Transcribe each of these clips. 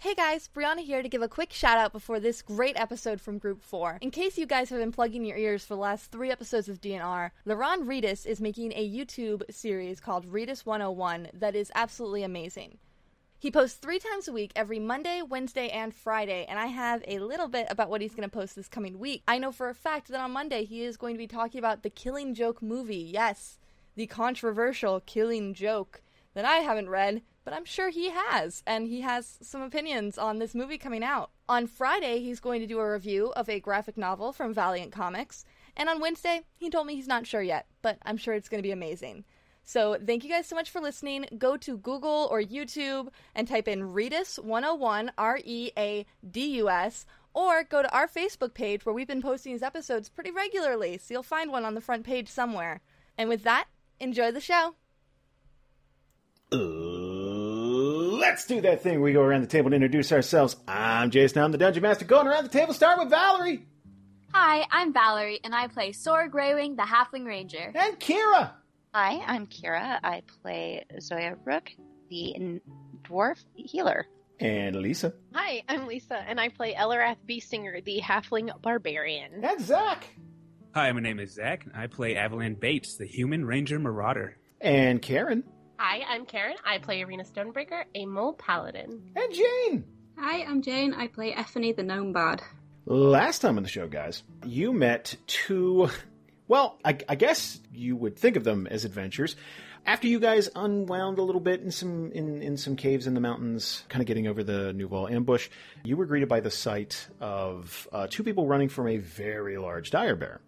Hey guys, Brianna here to give a quick shout out before this great episode from Group 4. In case you guys have been plugging your ears for the last three episodes of D&R, Laron Readus is making a YouTube series called Readus 101 that is absolutely amazing. He posts three times a week, every Monday, Wednesday, and Friday, and I have a little bit about what he's going to post this coming week. I know for a fact that on Monday he is going to be talking about the Killing Joke movie. Yes, the controversial Killing Joke that I haven't read, but I'm sure he has, and he has some opinions on this movie coming out. On Friday, he's going to do a review of a graphic novel from Valiant Comics, and on Wednesday, he told me he's not sure yet, but I'm sure it's going to be amazing. So, thank you guys so much for listening. Go to Google or YouTube and type in Readus 101, R E A D U S, or go to our Facebook page where we've been posting these episodes pretty regularly, so you'll find one on the front page somewhere. And with that, enjoy the show. Let's do that thing. We go around the table and introduce ourselves. I'm Jason. I'm the Dungeon Master. Going around the table, start with Valerie Hi, I'm Valerie, and I play Sora Greywing, the Halfling Ranger. and Kira. Hi, I'm Kira. I play Zoya Rook, the dwarf healer. And Lisa. Hi, I'm Lisa, and I play Eliwrath Beestinger, the halfling barbarian. And Zach. Hi, my name is Zach, and I play Avalan Bates, the human ranger marauder. And Karen. Hi, I'm Karen. I play Arina Stonebreaker, a mole paladin. And Jane. Hi, I'm Jane. I play Ephany the Gnome Bard. Last time on the show, guys, you met two. Well, I, I guess you would think of them as adventures. After you guys unwound a little bit in some in, in some caves in the mountains, kind of getting over the Nouveau ambush, you were greeted by the sight of uh, two people running from a very large dire bear.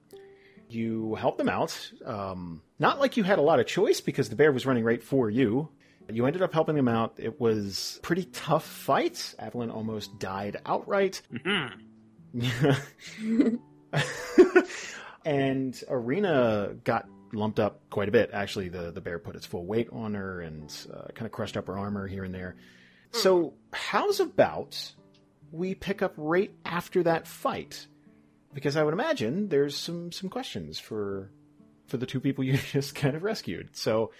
You helped them out, um, not like you had a lot of choice because the bear was running right for you. You ended up helping them out. It was a pretty tough fight. Avalan almost died outright. and Arina got lumped up quite a bit. Actually, the, the bear put its full weight on her and uh, kind of crushed up her armor here and there. So, how's about we pick up right after that fight? Because I would imagine there's some, some questions for for the two people you just kind of rescued. So,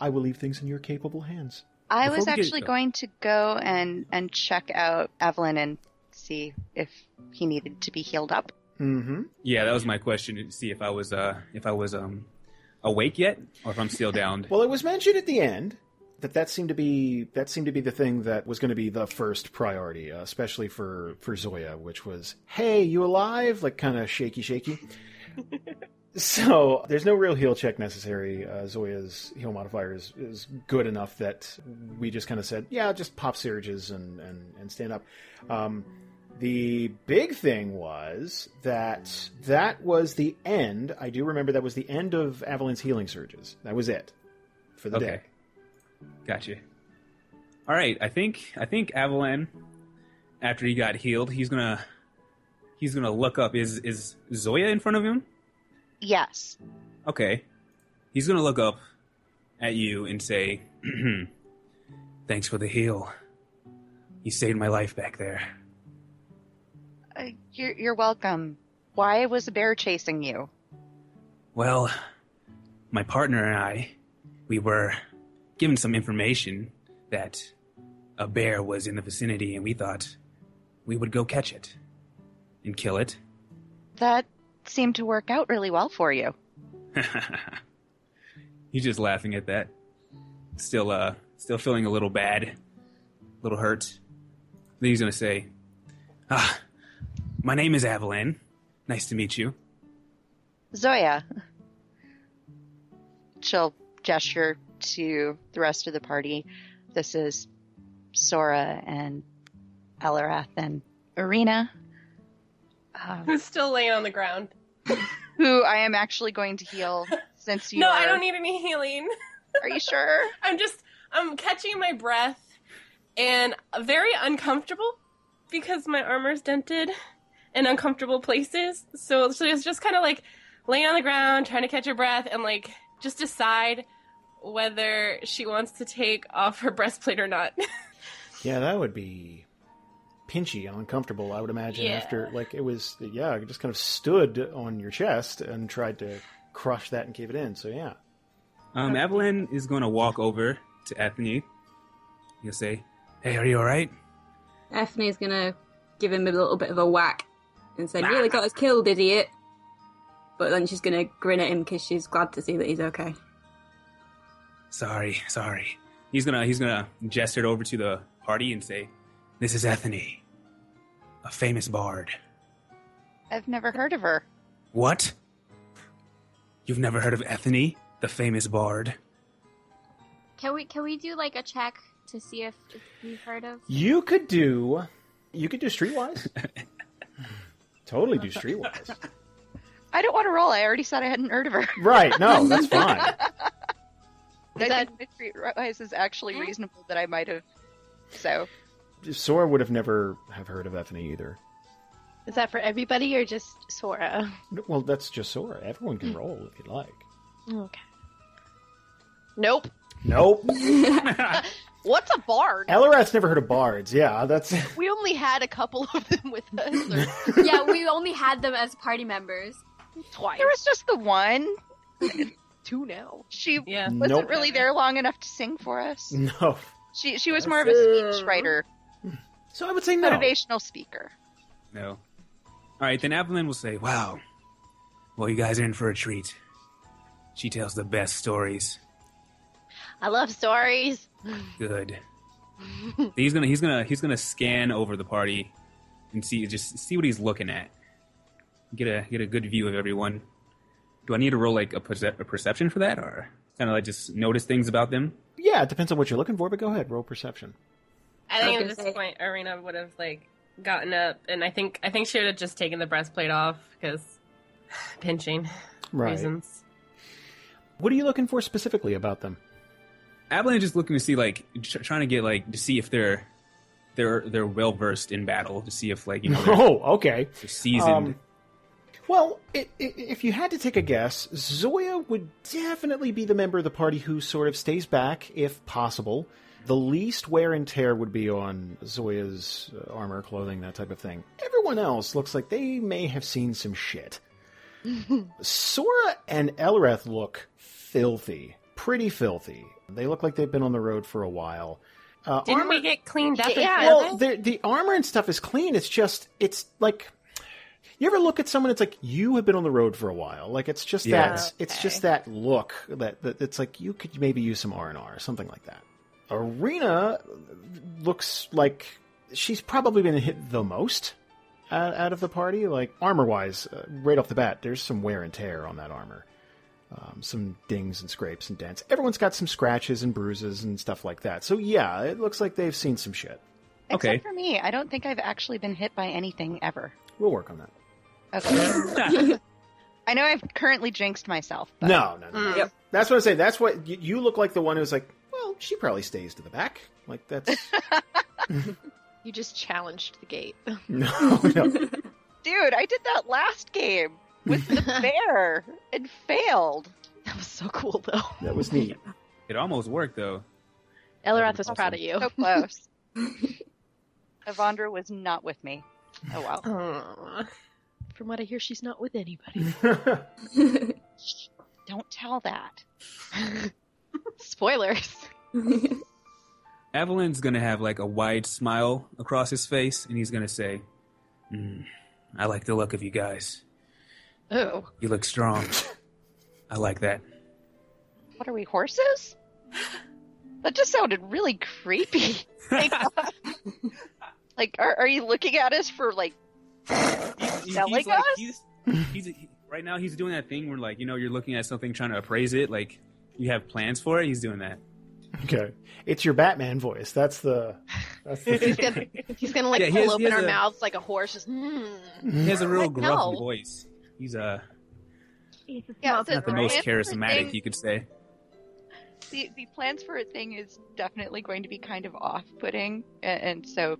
I will leave things in your capable hands. I Before was we get- actually going to go and, and check out Avalan and see if he needed to be healed up. Mm-hmm. Yeah, that was my question to see if I was uh if I was um awake yet or if I'm still downed. Well, it was mentioned at the end that that seemed to be that seemed to be the thing that was going to be the first priority, uh, especially for for Zoya, which was, "Hey, you alive?" Like kind of shaky, shaky. so there's no real heal check necessary. Uh, Zoya's heal modifier is, is good enough that we just kind of said, "Yeah, just pop surges and and, and stand up." Um, the big thing was that that was the end. I do remember that was the end of Avalon's healing surges. That was it for the Okay. day. Gotcha. All right, I think I think Avalan, after he got healed, he's gonna he's gonna look up. Is is Zoya in front of him? Yes. Okay, he's gonna look up at you and say, "Thanks for the heal. You saved my life back there." Uh, you're, you're welcome. Why was a bear chasing you? Well, my partner and I, we were given some information that a bear was in the vicinity, and we thought we would go catch it and kill it. That seemed to work out really well for you. He's just laughing at that. Still, uh, still feeling a little bad, a little hurt. Then he's gonna say, "Ah, my name is Avalan. Nice to meet you." Zoya. She'll gesture to the rest of the party. This is Sora and Eliwrath and Arina, um, Who's still laying on the ground? who I am actually going to heal since you no, are. I don't need any healing. Are you sure? I'm just I'm catching my breath and very uncomfortable because my armor's dented in uncomfortable places. So so it's just kind of like laying on the ground, trying to catch your breath, and like just decide whether she wants to take off her breastplate or not. Yeah, that would be pinchy and uncomfortable, I would imagine, Yeah. after, like, it was, yeah, it just kind of stood on your chest and tried to crush that and keep it in, so yeah. Um, Avalan is going to walk over to Ephany. He'll say, "Hey, are you all right?" Ephany's gonna give him a little bit of a whack and say, "Nearly got us killed, idiot." But then she's gonna grin at him because she's glad to see that he's okay. Sorry, sorry. He's gonna he's gonna gesture over to the party and say, "This is Ephany, a famous bard." I've never heard of her. What? You've never heard of Ephany, the famous bard? Can we can we do like a check to see if, if we've heard of? You could do, you could do Streetwise. totally do Streetwise. I don't want to roll. I already said I hadn't heard of her. Right, no, that's fine. I that- think my Streetwise is actually reasonable that I might have. So Sora would have never have heard of Ephany either. Is that for everybody or just Sora? Well, that's just Sora. Everyone can roll if you'd like. Oh, okay. Nope. Nope. What's a bard? Elrath's never heard of bards. Yeah, that's. We only had a couple of them with us. Or yeah, we only had them as party members. twice. there was just the one. Two now. She Yeah. wasn't Nope. really there long enough to sing for us. No. She she was more of a speech writer, So I would say no. motivational speaker. No. All right, then Avalan will say, "Wow, well, you guys are in for a treat. She tells the best stories. I love stories. Good. he's gonna he's gonna he's gonna scan over the party and see just see what he's looking at. Get a get a good view of everyone. Do I need to roll like a, perce- a perception for that, or kind of like just notice things about them? Yeah, it depends on what you're looking for, but go ahead, roll perception. I think I at this say- point, Arina would have like gotten up, and I think I think she would have just taken the breastplate off because pinching Right. reasons. What are you looking for specifically about them? Avalan is just looking to see like tr- trying to get like to see if they're they're they're well versed in battle to see if like you know Oh, okay. they're seasoned. Um, well, i i if you had to take a guess, Zoya would definitely be the member of the party who sort of stays back, if possible. The least wear and tear would be on Zoya's uh, armor, clothing, that type of thing. Everyone else looks like they may have seen some shit. Sora and Elreth look filthy. Pretty filthy. They look like they've been on the road for a while. Uh, Didn't armor- we get cleaned up? Yeah. and well, the the armor and stuff is clean. It's just it's like you ever look at someone. It's like you have been on the road for a while. Like it's just Yeah. that. It's just that look that, that it's like you could maybe use some R and R, something like that. Arina looks like she's probably been hit the most out, out of the party. Like armor wise, uh, right off the bat, there's some wear and tear on that armor. Um, some dings and scrapes and dents. Everyone's got some scratches and bruises and stuff like that. So yeah, it looks like they've seen some shit. Okay. Except for me, I don't think I've actually been hit by anything ever. We'll work on that. Okay. I know I've currently jinxed myself. But No, no, no. no. Mm. Yep. That's what I'm saying. That's what you, you look like the one who's like, well, she probably stays to the back. Like that's You just challenged the gate. no, no. Dude, I did that last game with the bear and failed. That was so cool, though. That was neat. it almost worked though. Elrath was proud of you. So close. Avandra was not with me. Oh wow. Aw. From what I hear, she's not with anybody. Don't tell that. Spoilers. Avalan's gonna have like a wide smile across his face, and he's gonna say, "Hmm, "I like the look of you guys. Oh. You look strong. I like that." What are we, horses? That just sounded really creepy. Like, like are, are you looking at us for like He's- selling he's like- he's- he's- he- right now he's doing that thing where like you know you're looking at something trying to appraise it like you have plans for it he's doing that okay, it's your Batman voice. That's the. That's the He's gonna, he's gonna like Yeah, pull has- open our a- mouths like a horse. Just, hmm. he has a real Heck gruff no. voice he's uh yeah, so not the most charismatic thing- you could say the the plans for a thing is definitely going to be kind of off-putting, and, and so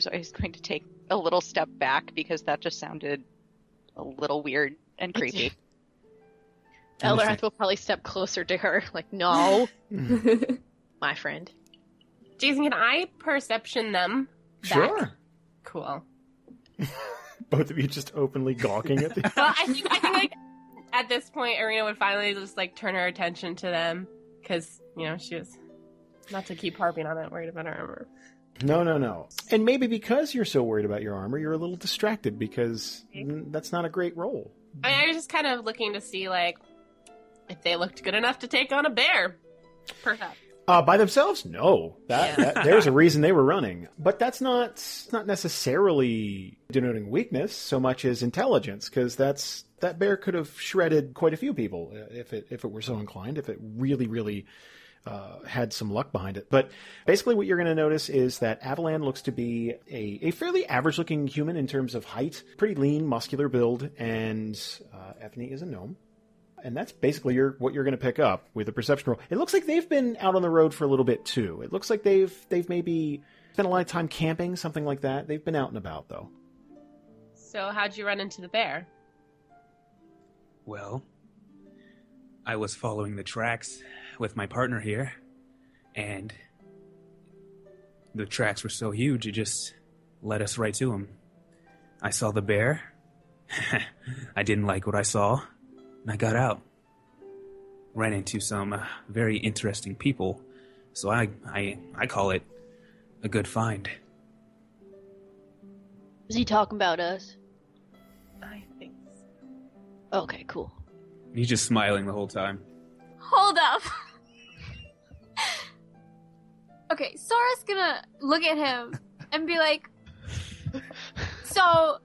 Zoe's going to take a little step back because that just sounded a little weird and creepy. Elrath will probably step closer to her, like, no, my friend. Jason, can I perception them? back? Sure. Cool. Both of you just openly gawking at the. Well, I think I think like at this point, Arina would finally just like turn her attention to them because you know she was not to keep harping on it, worried about her armor. No, no, no. And maybe because you're so worried about your armor, you're a little distracted because that's not a great roll. I, mean, I was just kind of looking to see like if they looked good enough to take on a bear, perhaps. Uh, by themselves, no. That, Yeah. that there's a reason they were running, but that's not not necessarily denoting weakness so much as intelligence, because that's that bear could have shredded quite a few people uh, if it if it were so inclined, if it really really uh, had some luck behind it. But basically, what you're going to notice is that Avalan looks to be a, a fairly average looking human in terms of height, pretty lean, muscular build, and uh, Ephany is a gnome and that's basically your what you're going to pick up with a perception roll. It looks like they've been out on the road for a little bit too. It looks like they've they've maybe spent a lot of time camping, something like that. They've been out and about though. So how'd you run into the bear? Well, I was following the tracks with my partner here, and the tracks were so huge it just led us right to him. I saw the bear. I didn't like what I saw, and I got out. Ran into some uh, very interesting people, so I, I I call it a good find. Is he talking about us? I think so. Okay, cool. He's just smiling the whole time. Hold up. okay, Sora's gonna look at him and be like, So,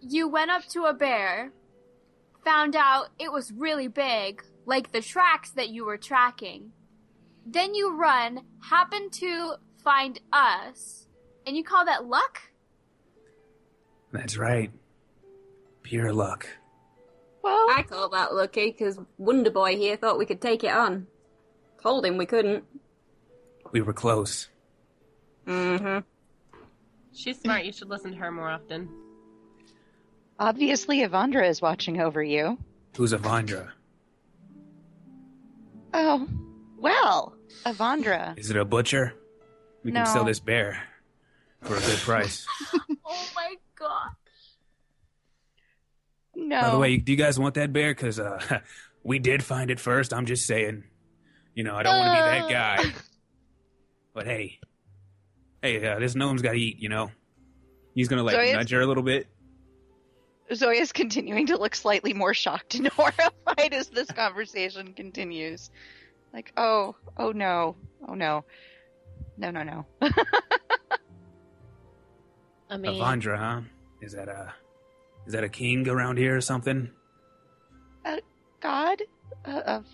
you went up to a bear, found out it was really big, like the tracks that you were tracking. Then you run, happen to find us, and you call that luck? That's right. Pure luck. Well, I call that lucky because Wonder Boy here thought we could take it on. Told him we couldn't. We were close. Mm-hmm. She's smart. You should listen to her more often. obviously Avandra is watching over you. Who's Avandra? Oh, well, Avandra. Is it a butcher? We can sell this bear for a good price. Oh my god. No. By the way, do you guys want that bear? Because uh, we did find it first. I'm just saying. You know, I don't want to be that guy. But hey, hey, uh, this gnome's got to eat. You know, he's gonna like Zoya's- nudge her a little bit. Zoya's continuing to look slightly more shocked and horrified as this conversation continues. Like, oh, oh no, oh no, no, no, no. I mean, Avandra, huh? Is that a is that a king around here or something? A god uh, of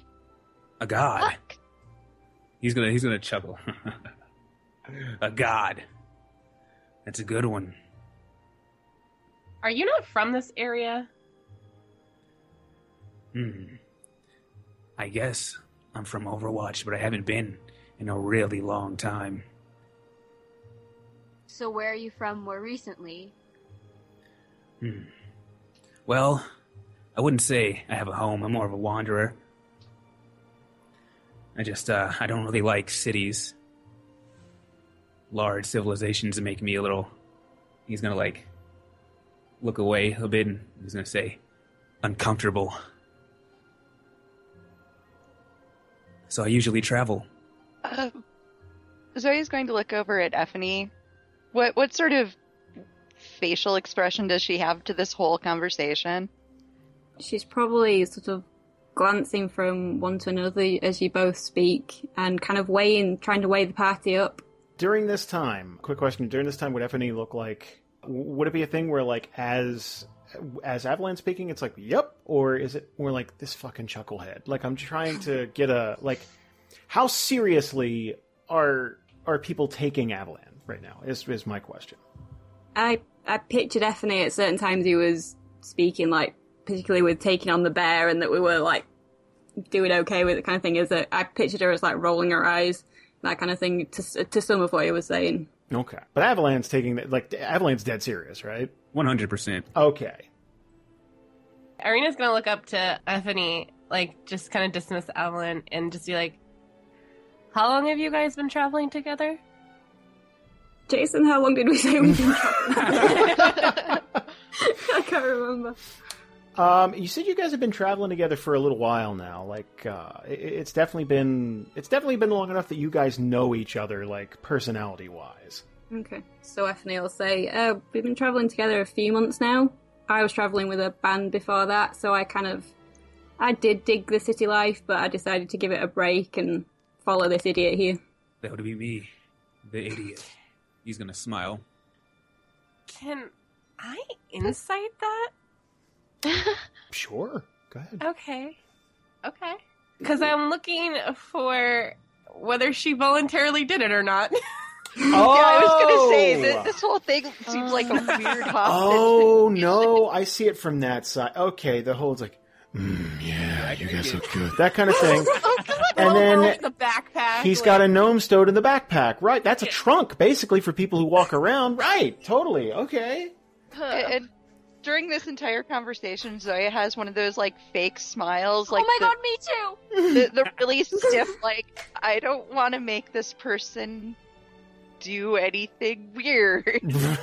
A god. fuck. He's gonna he's gonna chuckle. a god. That's a good one. Are you not from this area? Hmm. I guess I'm from Overwatch, but I haven't been in a really long time. So, where are you from more recently? Hmm. Well, I wouldn't say I have a home. I'm more of a wanderer. I just, uh, I don't really like cities. Large civilizations make me a little. He's gonna, like, look away a bit and he's gonna say, uncomfortable. So I usually travel. Uh, Zoya's going to look over at Ephany. What what sort of facial expression does she have to this whole conversation? She's probably sort of glancing from one to another as you both speak and kind of weighing, trying to weigh the party up. During this time, quick question: During this time, would Ephany look like? Would it be a thing where, like, as as Avalanche speaking, it's like, "Yep," or is it more like this fucking chucklehead? Like, I'm trying to get a like, how seriously are are people taking Avalanche right now? Is is my question. I I pictured Ephany at certain times he was speaking, like particularly with taking on the bear, and that we were like doing okay with it kind of thing. Is that I pictured her as like rolling her eyes, that kind of thing, to to some of what he was saying. Okay, but Avalanche's taking that like Avalanche's dead serious, right? One hundred percent. Okay. Arina's gonna look up to Ephany, like just kind of dismiss Avalan and just be like, "How long have you guys been traveling together?" Jason, how long did we say we've been traveling? I can't remember. Um, you said you guys have been traveling together for a little while now. Like, uh, it, it's definitely been it's definitely been long enough that you guys know each other, like personality wise. Okay, so Ephany will say, uh, we've been traveling together a few months now. I was traveling with a band before that, so I kind of I did dig the city life, but I decided to give it a break and follow this idiot here. That would be me, the idiot. He's gonna smile. Can I insight that? Sure, go ahead. Okay. Okay. Because I'm looking for whether she voluntarily did it or not. Yeah, I was gonna say Oh! that this whole thing seems like a weird hostage. Oh no, I see it from that side. Okay, the whole it's like, mm, yeah, you guys look good, that kind of thing. and then the backpack. he's like- got a gnome stowed in the backpack. Right, that's a trunk basically for people who walk around. Right, totally. Okay. And, and during this entire conversation, Zoya has one of those like fake smiles, like oh my the, god, me too! the, the really stiff, like I don't want to make this person do anything weird.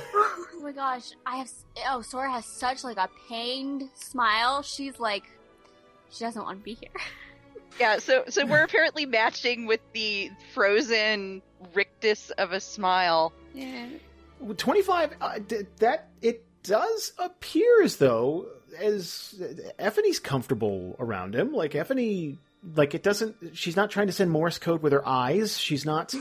Oh my gosh, I have. Oh, Sora has such like a pained smile. She's like, she doesn't want to be here. yeah, so so we're apparently matching with the frozen rictus of a smile. Yeah. 25 uh, d- that it does appear as though as Ephany's comfortable around him like Ephany like it doesn't she's not trying to send morse code with her eyes she's not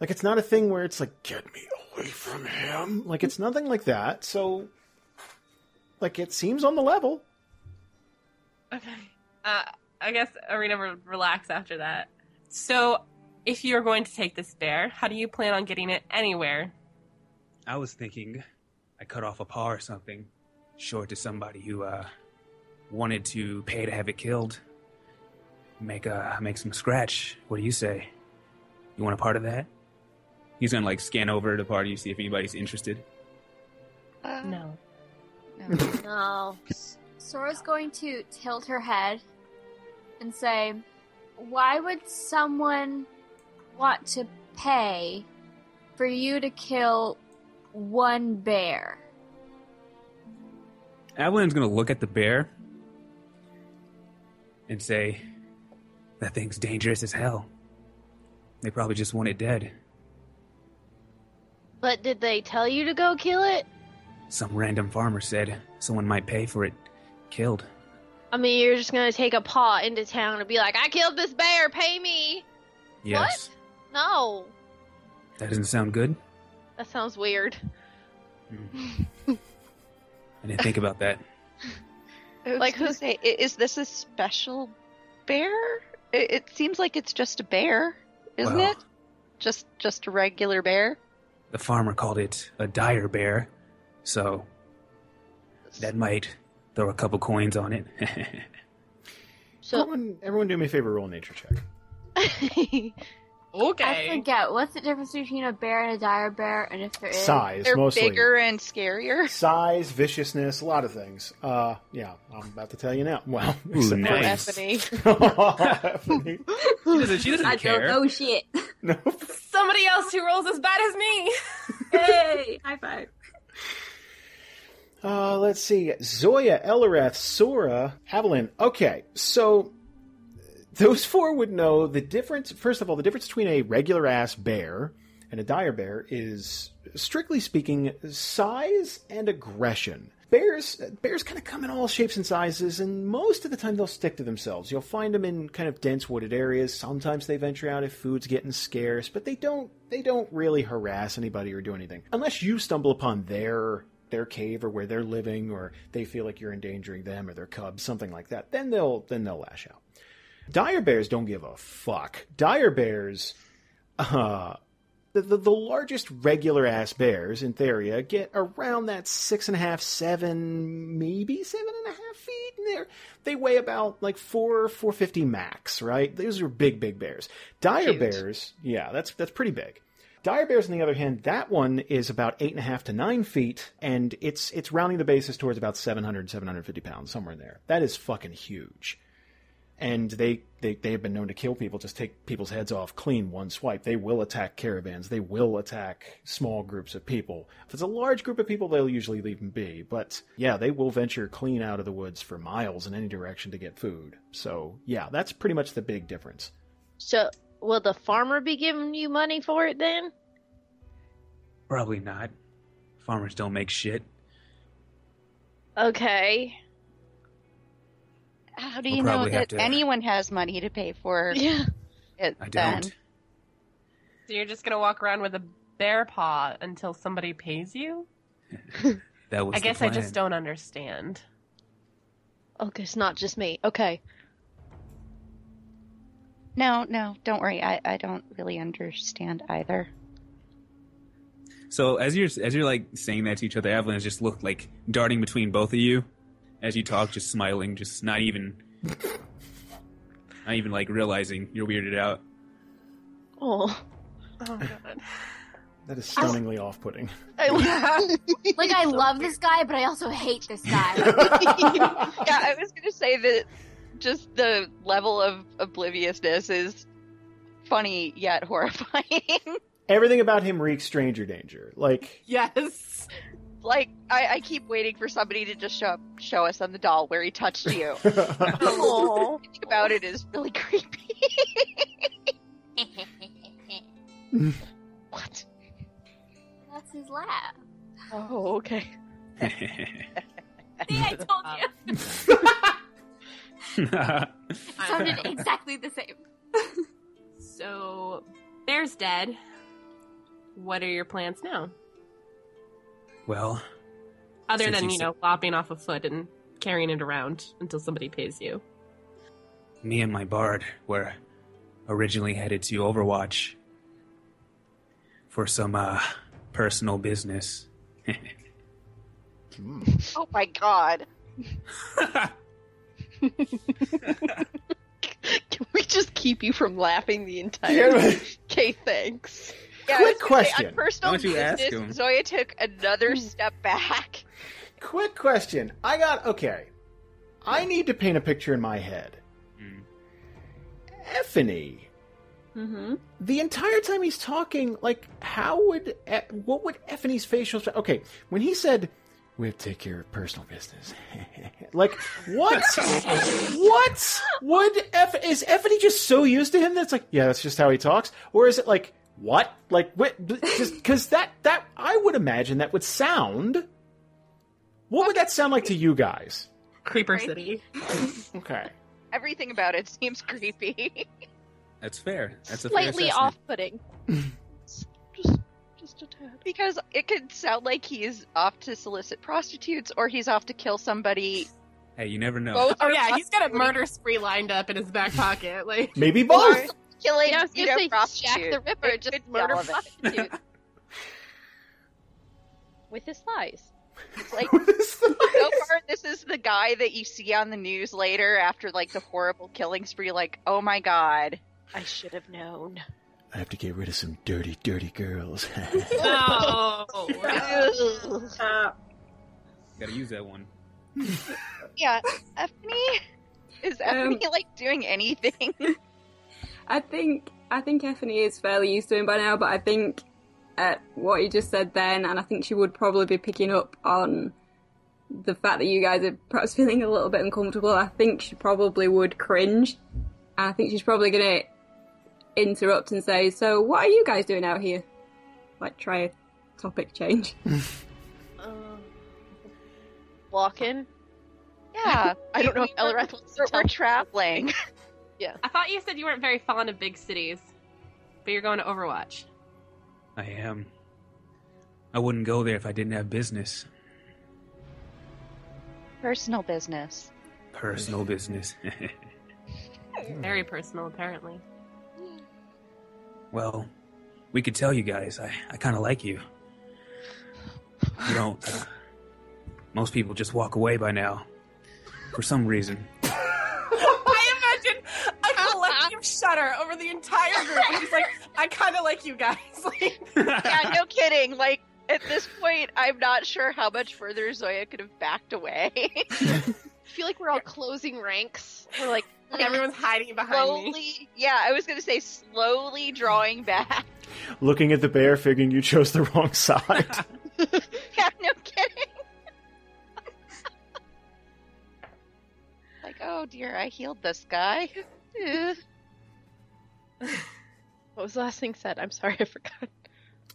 like it's not a thing where it's like get me away from him like it's nothing like that so like it seems on the level Okay. Uh, I guess Arina will relax after that. So, if you're going to take this bear, how do you plan on getting it anywhere? I was thinking I cut off a paw or something, short to somebody who uh, wanted to pay to have it killed. Make uh make some scratch. What do you say? You want a part of that? He's gonna like scan over the party, see if anybody's interested. Uh, No. no. No. Sora's going to tilt her head and say, Why would someone want to pay for you to kill one bear? Avalan's gonna look at the bear and say, "That thing's dangerous as hell." They probably just want it dead. But did they tell you to go kill it? Some random farmer said someone might pay for it killed. I mean, you're just gonna take a paw into town and be like, I killed this bear, pay me! Yes. No. That doesn't sound good. That sounds weird. I didn't think about that. Like, gonna who- say, is this a special bear? It, it seems like it's just a bear, isn't Well- it? Just just a regular bear. The farmer called it a dire bear, so that might throw a couple coins on it. So, everyone, everyone do me a favor roll a nature check I forget. What's the difference between a bear and a dire bear? And if there is. size They're mostly bigger and scarier. size viciousness a lot of things uh yeah i'm about to tell you now well Ooh, nice. Stephanie. She doesn't, she doesn't I care. don't know shit. no. Somebody else who rolls as bad as me. Hey, high five. Uh, let's see. Zoya, Eliwrath, Sora, Avalon. Okay, so those four would know the difference. First of all, the difference between a regular ass bear and a dire bear is, strictly speaking, size and aggression. Bears, bears kind of come in all shapes and sizes, and most of the time they'll stick to themselves. You'll find them in kind of dense wooded areas. Sometimes they venture out if food's getting scarce, but they don't. They don't really harass anybody or do anything unless you stumble upon their their cave or where they're living, or they feel like you're endangering them or their cubs, something like that. Then they'll then they'll lash out. Dire bears don't give a fuck. Dire bears, uh, the, the, the largest regular ass bears in Theria get around that six and a half, seven, maybe seven and a half feet. And they're, they weigh about like four, four fifty max, right? Those are big, big bears. Dire Cute. bears, yeah, that's that's pretty big. Dire bears, on the other hand, that one is about eight and a half to nine feet, and it's it's rounding the bases towards about 700, 750 pounds, somewhere in there. That is fucking huge. And they, they, they have been known to kill people, just take people's heads off clean one swipe. They will attack caravans. They will attack small groups of people. If it's a large group of people, they'll usually leave them be. But yeah, they will venture clean out of the woods for miles in any direction to get food. So yeah, that's pretty much the big difference. So, will the farmer be giving you money for it then? Probably not. Farmers don't make shit. Okay. How do We'll you know that to- anyone has money to pay for Yeah. it I then? don't. So you're just gonna walk around with a bear paw until somebody pays you? That was I the guess I just don't understand. Oh, okay, it's not just me. Okay. No, no, don't worry. I, I don't really understand either. So as you're as you're like saying that to each other, Avalan has just looked like darting between both of you as you talk, just smiling, just not even not even like realizing you're weirded out. Oh. Oh god. That is stunningly off-putting. I, Like I love this guy, but I also hate this guy. yeah, I was gonna say that just the level of obliviousness is funny yet horrifying. Everything about him reeks stranger danger. Like Yes. Like I, I keep waiting for somebody to just show up, show us on the doll where he touched you. oh. About it is really creepy. what? That's his laugh. Oh, okay. See, I told you. Um, it sounded exactly the same. So bear's dead. What are your plans now? Well, Other than, you you know, lopping off a foot and carrying it around until somebody pays you. me and my bard were originally headed to Overwatch for some uh personal business. Oh my god. Can we just keep you from laughing the entire Yeah. Okay, thanks. Yeah, Quick I was gonna say, question. on personal Why don't you ask business, him? Zoya took another step back. Quick question. I got okay. I need to paint a picture in my head. Hmm. Ephany. Mm-hmm. The entire time he's talking, like, how would what would Ephany's facial? Okay, when he said, "We'll take care of personal business," like, what? what would Eff? Is Effany just so used to him that's like, yeah, that's just how he talks, or is it like, what? Like, what? Just because that that I would imagine that would sound. What would that sound like to you guys? Creeper City. Okay. Everything about it seems creepy. That's fair. That's a Slightly fair off-putting. just, just a tad. Because it could sound like he's off to solicit prostitutes or he's off to kill somebody. Hey, you never know. Both Oh are yeah, he's got a murder spree lined up in his back pocket. Like Maybe Or both. Killing, Yeah, you know, say prostitute. Jack the Ripper, just could be murder all of it. prostitutes. With his thighs. It's like so far, this is the guy that you see on the news later after like the horrible killing spree. Like, oh my god, I should have known. I have to get rid of some dirty, dirty girls. no. Ugh. Gotta use that one. yeah, Ephany is um, Ephany like doing anything? I think I think Ephany is fairly used to him by now, but I think at what he just said then, and I think she would probably be picking up on the fact that you guys are perhaps feeling a little bit uncomfortable. I think she probably would cringe. I think she's probably gonna interrupt and say, "So, what are you guys doing out here?" Like, try a topic change. Um, walking. Yeah, I don't know if were- Elrath wants to We're, tell we're. I thought you said you weren't very fond of big cities, but you're going to Overwatch. I am. I wouldn't go there if I didn't have business. Personal business. Personal business. Very personal, apparently. well, we could tell you guys. I, I kind of like you. You don't. Uh, most people just walk away by now. For some reason. I imagine a collective shudder over the entire group. And he's like, I kind of like you guys. Like, yeah, no kidding. Like at this point, I'm not sure how much further Zoya could have backed away. I feel like we're all closing ranks. We're like, everyone's hiding behind me. slowly, yeah, I was gonna say slowly drawing back. Looking at the bear, figuring you chose the wrong side. yeah, no kidding. like, oh dear, I healed this guy. Ugh. what was the last thing said? I'm sorry, I forgot.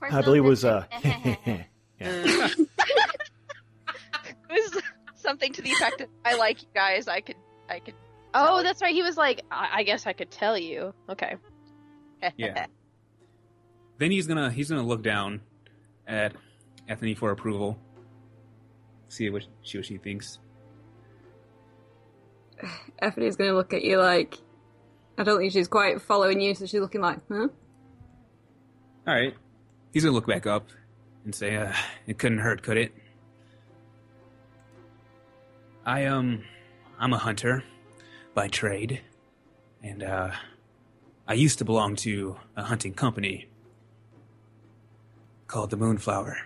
I believe it was uh. it was something to the effect of, "I like you guys. I could, I could." Oh, that's right. He was like, I, I guess I could tell you. Okay. Yeah. Then he's gonna he's gonna look down at Anthony for approval. See what see what she thinks. Effie's going to look at you like. I don't think she's quite following you, so she's looking like, huh? All right. He's gonna look back up and say, uh, "It couldn't hurt, could it?" I um, I'm a hunter by trade, and uh, I used to belong to a hunting company called the Moonflower.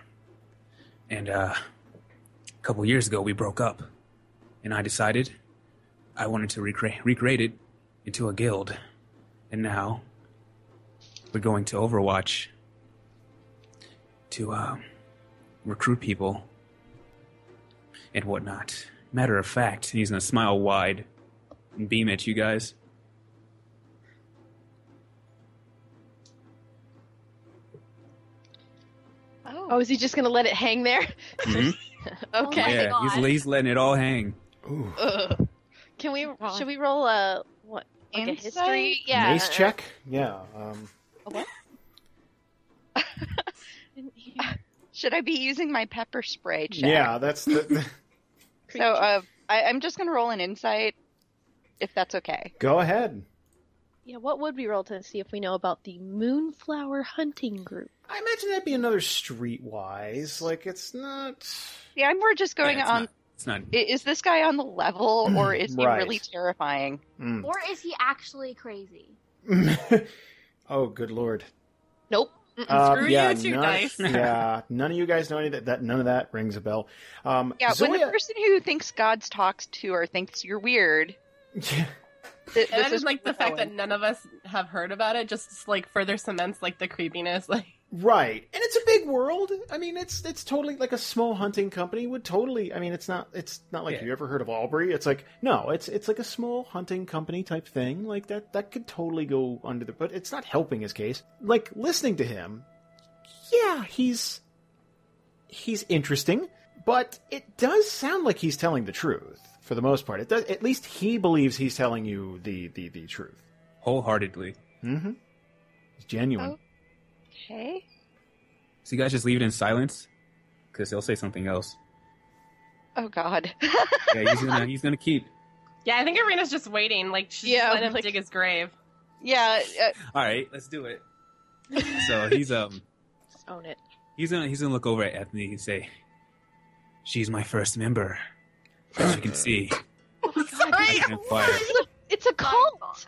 And uh, a couple years ago, we broke up, and I decided I wanted to recreate recreate it into a guild, and now we're going to Overwatch to uh, recruit people and whatnot. Matter of fact, he's gonna smile wide and beam at you guys. Oh, is he just gonna let it hang there? Mhm. okay. my yeah, he's, he's letting it all hang. Ooh. Ugh. Can we? Should we roll a what? Like a history? Yeah. Mace check. Yeah. Um, Should I be using my pepper spray check? yeah. That's the, the- So, uh, I, I'm just gonna roll an insight, if that's okay. Go ahead. Yeah. What would we roll to see if we know about the Moonflower Hunting Group? I imagine that'd be another streetwise. Like it's not. Yeah, I'm more just going Yeah, on. Not, it's not. Is this guy on the level, or is he Right. really terrifying? Mm. Or is he actually crazy? oh, good lord. Nope. Um, Screw yeah, you two none, dice. yeah, none of you guys know any of that, that. None of that rings a bell. Um, Yeah, when the person who thinks God's talks to her thinks you're weird. Yeah. th- And this is like the where fact that none of us have heard about it. Just like further cements like the creepiness. Like Right, and it's a big world. I mean, it's it's totally like a small hunting company would totally. I mean, it's not it's not like Yeah. you ever heard of Albury. It's like no, it's it's like a small hunting company type thing. Like that that could totally go under the. But it's not helping his case. Like listening to him, yeah, he's he's interesting, but it does sound like he's telling the truth for the most part. It does. At least he believes he's telling you the the the truth. Wholeheartedly. Mm-hmm. It's genuine. Oh. Okay. So you guys just leave it in silence? Because he'll say something else. Oh God. Yeah, he's gonna he's gonna keep. yeah, I think Arina's just waiting. Like she's Yeah, just letting him like- dig his grave. yeah. Uh, All right, let's do it. So he's um Just own it. he's gonna he's gonna look over at Anthony and say, "She's my first member." As you can see, I can acquire it's a cult.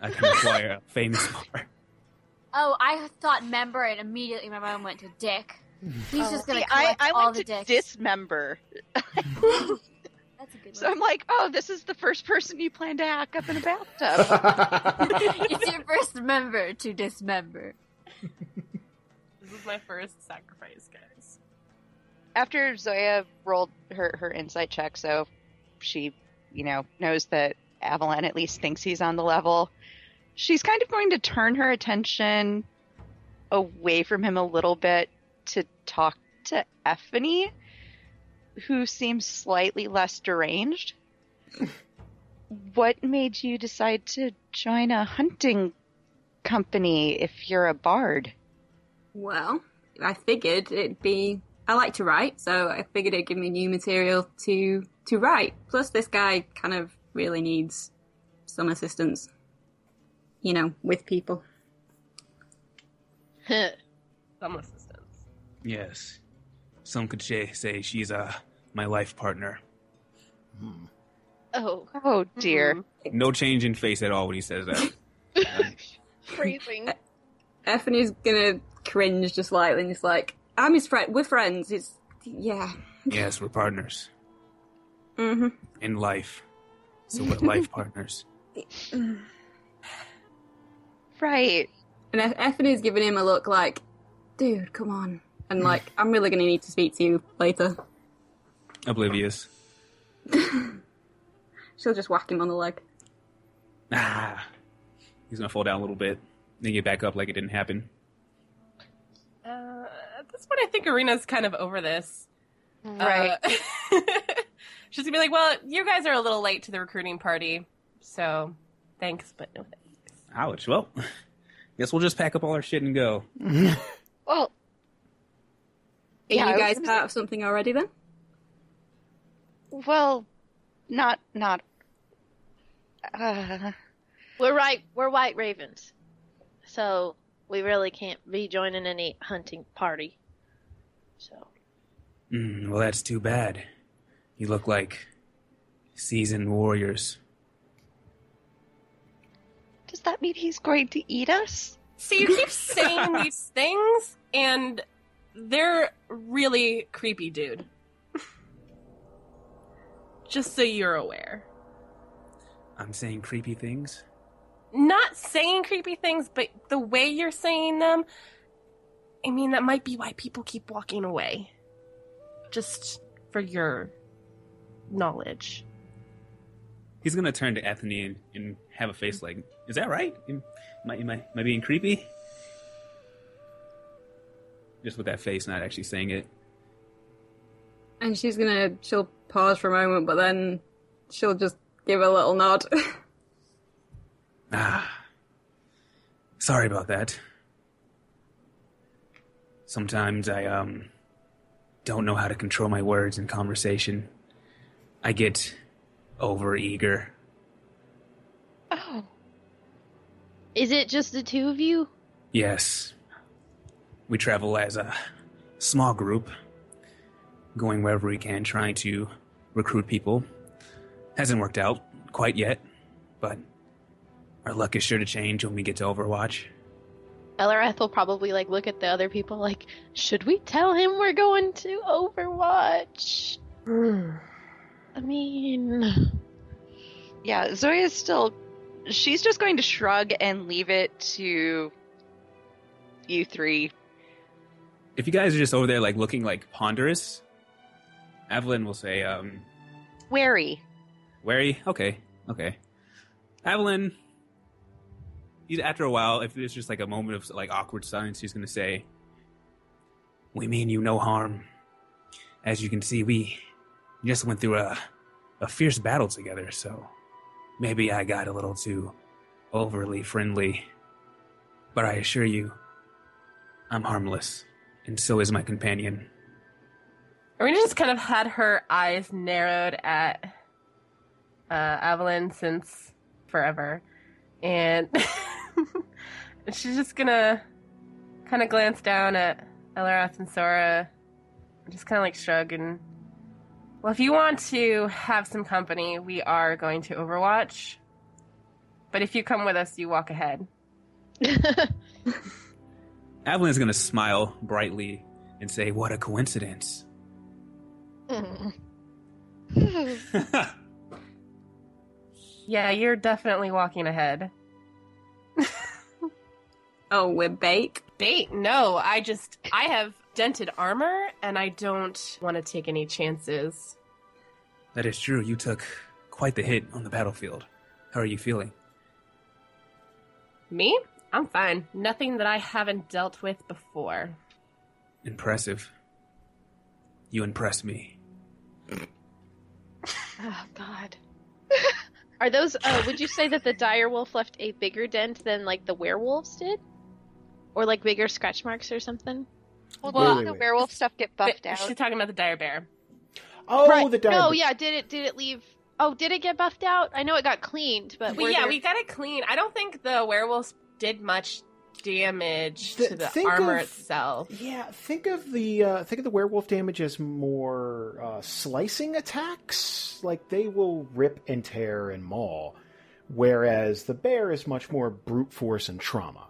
I can acquire a famous bar. Oh, I thought member, and immediately my mind went to dick. He's just gonna oh, See, I, collect I all went the to dicks. dismember. That's a good So one. I'm like, oh, this is the first person you plan to hack up in a bathtub. it's your first member to dismember. This is my first sacrifice, guys. After Zoya rolled her, her insight check, so she, you know, knows that Avalon at least thinks he's on the level, she's kind of going to turn her attention away from him a little bit to talk to Ephany, who seems slightly less deranged. what made you decide to join a hunting company if you're a bard? Well, I figured it'd be. I like to write, so I figured it'd give me new material to to write. Plus, this guy kind of really needs some assistance, you know, with people. Some assistance. Yes. Some could say, say she's uh, my life partner. oh, Oh dear. No change in face at all when he says that. freezing. Ephany's gonna cringe just slightly and just like, I'm his friend. We're friends. It's yeah. yes, we're partners hmm in life. So we're life partners. Right. And Eff- Ephany's giving him a look like, dude, come on. And like, I'm really gonna need to speak to you later. Oblivious. She'll just whack him on the leg. Ah. He's gonna fall down a little bit, then get back up like it didn't happen. Uh, at this point, I think Arina's kind of over this. Right. Uh, she's gonna be like, "Well, you guys are a little late to the recruiting party, so thanks, but no thanks." Ouch. Well, guess we'll just pack up all our shit and go. well, Are Yeah, I you guys gonna part of something already then? well, not not. Uh, We're right. We're white ravens, so we really can't be joining any hunting party. So Mm, well, that's too bad. You look like seasoned warriors. Does that mean he's going to eat us? See, you keep saying these things, and they're really creepy, dude. Just so you're aware. I'm saying creepy things. Not saying creepy things, but the way you're saying them, I mean, that might be why people keep walking away. Just for your knowledge. He's gonna turn to Ephany and, and have a face like, "Is that right? Am, am, I, am, I, am I being creepy?" Just with that face, not actually saying it. And she's gonna, she'll pause for a moment, but then she'll just give a little nod. Ah, sorry about that. Sometimes I um don't know how to control my words in conversation. I get over eager. Oh, is it just the two of you? Yes. We travel as a small group, going wherever we can, trying to recruit people. Hasn't worked out quite yet, but our luck is sure to change when we get to Overwatch. Eliwrath will probably like look at the other people like, should we tell him we're going to Overwatch? I mean, yeah. Zoya's still. She's just going to shrug and leave it to you three. If you guys are just over there like looking like ponderous, Avalan will say, um, Wary. wary? Okay, okay. Avalan, after a while, if there's just like a moment of like awkward silence, she's gonna say, "We mean you no harm. As you can see, we just went through a a fierce battle together, so maybe I got a little too overly friendly. But I assure you, I'm harmless, and so is my companion." Arina just kind of had her eyes narrowed at uh, Avalan since forever. And she's just gonna kind of glance down at Eliwrath and Sora just kind of like shrug and. Well, if you want to have some company, we are going to Overwatch. But if you come with us, you walk ahead. Avalan is gonna smile brightly and say, "What a coincidence." Yeah, you're definitely walking ahead. oh, we're bait. Bait? No, I just I have dented armor and I don't want to take any chances. That is true. You took quite the hit on the battlefield. How are you feeling? Me? I'm fine. Nothing that I haven't dealt with before. Impressive. You impress me. oh God. Are those? Uh, would you say that the dire wolf left a bigger dent than like the werewolves did, or like bigger scratch marks or something? Well, Well, did the werewolf stuff get buffed But out? She's talking about the dire bear. Oh, right. the dire. No, yeah. Did it? Did it leave? Oh, did it get buffed out? I know it got cleaned, but We, yeah, there- we got it clean. I don't think the werewolves did much damage Th- to the think armor of- itself. Yeah, think of the uh, think of the werewolf damage as more uh, slicing attacks. Like they will rip and tear and maul, whereas the bear is much more brute force and trauma.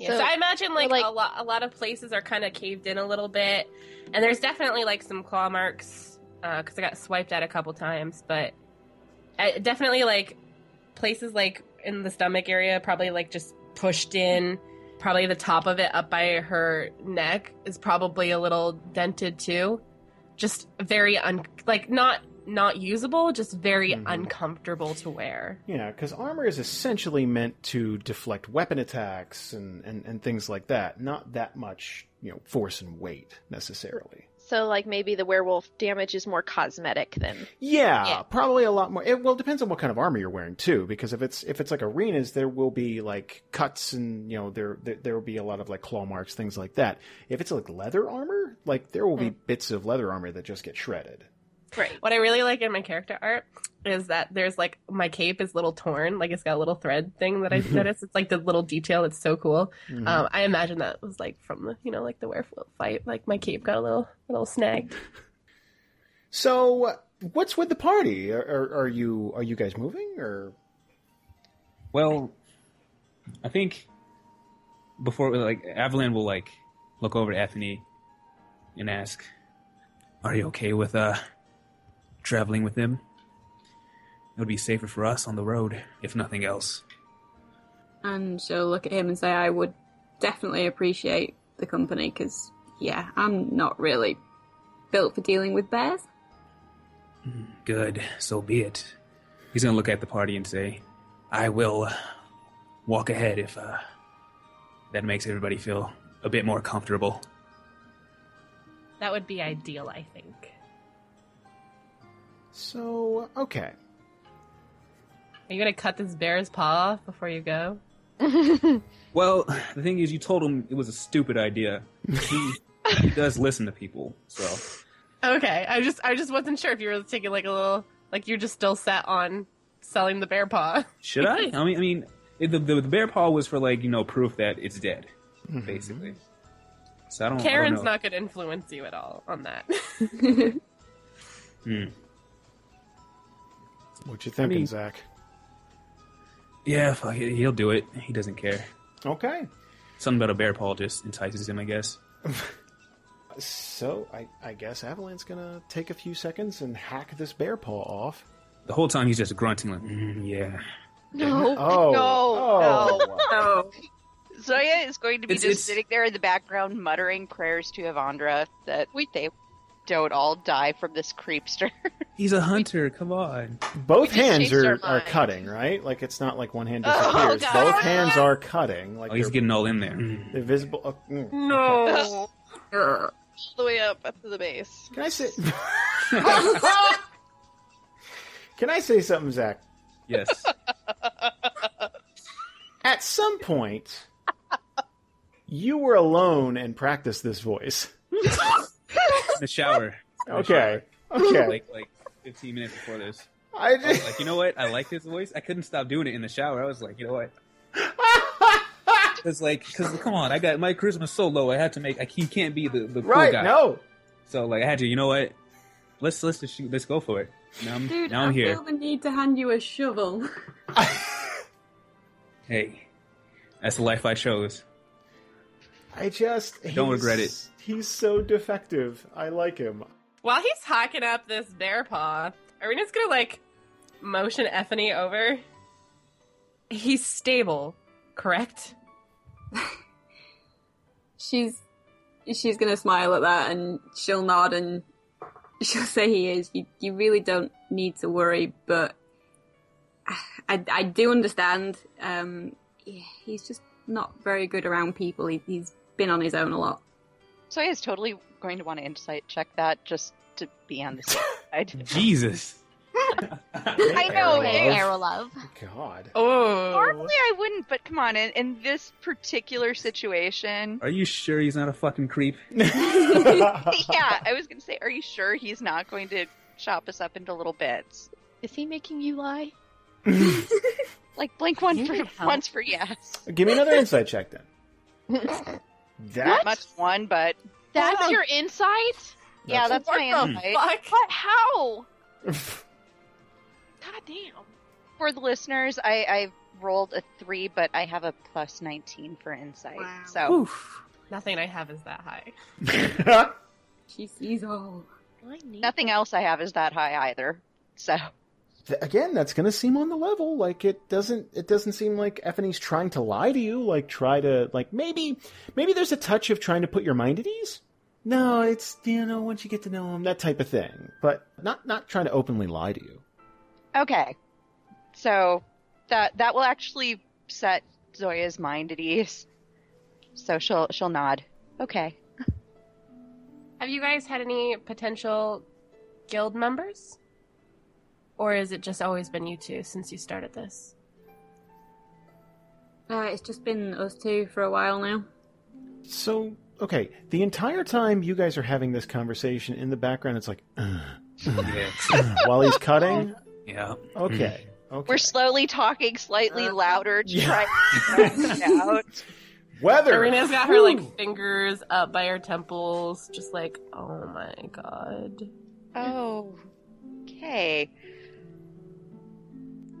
Yeah, so, So- I imagine like, like- a lot a lot of places are kind of caved in a little bit, and there's definitely like some claw marks uh, because I got swiped at a couple times, but I, definitely like places like in the stomach area, probably like just pushed in. Probably the top of it up by her neck is probably a little dented too. Just very un like not not usable, just very Mhm. uncomfortable to wear. Yeah, because armor is essentially meant to deflect weapon attacks and, and, and things like that. Not that much, you know, force and weight necessarily. So like maybe the werewolf damage is more cosmetic than Yeah, Yeah. probably a lot more. It, well, it depends on what kind of armor you're wearing too. Because if it's if it's like arenas, there will be like cuts and you know there there, there will be a lot of like claw marks, things like that. If it's like leather armor, like there will be bits of leather armor that just get shredded. Right. What I really like in my character art is that there's like my cape is a little torn, like it's got a little thread thing that I noticed. It's like the little detail. It's so cool. Mhm. Um, I imagine that was like from the you know like the werewolf fight. Like my cape got a little a little snagged. so, what's with the party? Are, are, are you are you guys moving or? Well, I think before like Avalan will like look over to Ephany and ask, "Are you okay with uh traveling with him? It would be safer for us on the road, if nothing else." And she'll look at him and say, I would definitely appreciate the company because, yeah, I'm not really built for dealing with bears. Good, so be it. He's gonna look at the party and say, "I will walk ahead if uh, that makes everybody feel a bit more comfortable." That would be ideal, I think. So okay, Are you gonna cut this bear's paw off before you go? Well, the thing is, you told him it was a stupid idea. He, he does listen to people, so Okay, I just I just wasn't sure if you were taking like a little like you're just still set on selling the bear paw. should I? I mean, I mean, it, the, the the bear paw was for like you know proof that it's dead, Mm-hmm. basically. So I don't. I don't Karen's know. not gonna influence you at all on that. Hmm. What you thinking, mean- Zach? Yeah, fuck it, he'll do it. He doesn't care. Okay, Something about a bear paw just entices him, I guess. so I I guess Avalanche's gonna take a few seconds and hack this bear paw off. The whole time he's just grunting like, mm, "Yeah." No. Oh, No, oh. oh, Zoya is going to be It's- just it's- sitting there in the background muttering prayers to Avandra that we they don't all die from this creepster. He's a hunter. Come on. Both hands are, are cutting, right? Like it's not like one hand Oh, disappears. God. Both hands are cutting. Like Oh, he's getting all in there. Mm. they're visible. oh, mm. no. all the way up up to the base. Can I say? Can I say something, Zach? Yes. At some point, you were alone and practiced this voice. In the shower. In the Okay. shower. Okay. Like like 15 minutes before this. I I was just, like, you know what? I like this voice. I couldn't stop doing it in the shower. I was like, you know what? It's like, because come on, I got my charisma's so low. I had to make. I, he can't be the the cool right? guy. No. So like, I had to. You know what? Let's let's just shoot. Let's go for it. Now I'm Dude, now I'm I here. feel the need to hand you a shovel. Hey, that's the life I chose. I just Don't regret it. He's so defective. I like him. While he's hacking up this bear paw, Arina's gonna like motion Ephany over. He's stable, correct? she's she's gonna smile at that and she'll nod and she'll say he is. You you really don't need to worry, but I I do understand. Um, he's just not very good around people. He, he's been on his own a lot. Zoya is totally going to want to insight check that just to be on the safe side. Jesus. I know. Hey, hey, Arrow. love. God. Oh, Normally I wouldn't, but come on, in, in this particular situation, Are you sure he's not a fucking creep? yeah, I was gonna say, are you sure he's not going to chop us up into little bits? Is he making you lie? Like blink one You for once for yes. Give me another insight check then. Not That much one, but That's your insight? yeah, That's- that's my insight. fuck? What? How? God damn. For the listeners, I, I rolled a three, but I have a plus nineteen for insight. Wow. So Oof. Nothing I have is that high. She sees all. Nothing else I have is that high either. So Th- again, that's going to seem on the level. Like it doesn't. It doesn't seem like Effie's trying to lie to you. Like try to like maybe maybe there's a touch of trying to put your mind at ease. No, it's you know once you get to know him that type of thing, but not not trying to openly lie to you. okay, so that that will actually set Zoya's mind at ease. So she'll she'll nod. Okay. Have you guys had any potential guild members? Or is it just always been you two since you started this? Uh, it's just been us two for a while now. So okay, the entire time you guys are having this conversation in the background, it's like uh, Yeah. while he's cutting. yeah. Okay, okay. We're slowly talking slightly louder to Yeah. try to figure it out. Weather. Serena's got her like Whew. fingers up by her temples, just like, oh my god. Oh. Okay.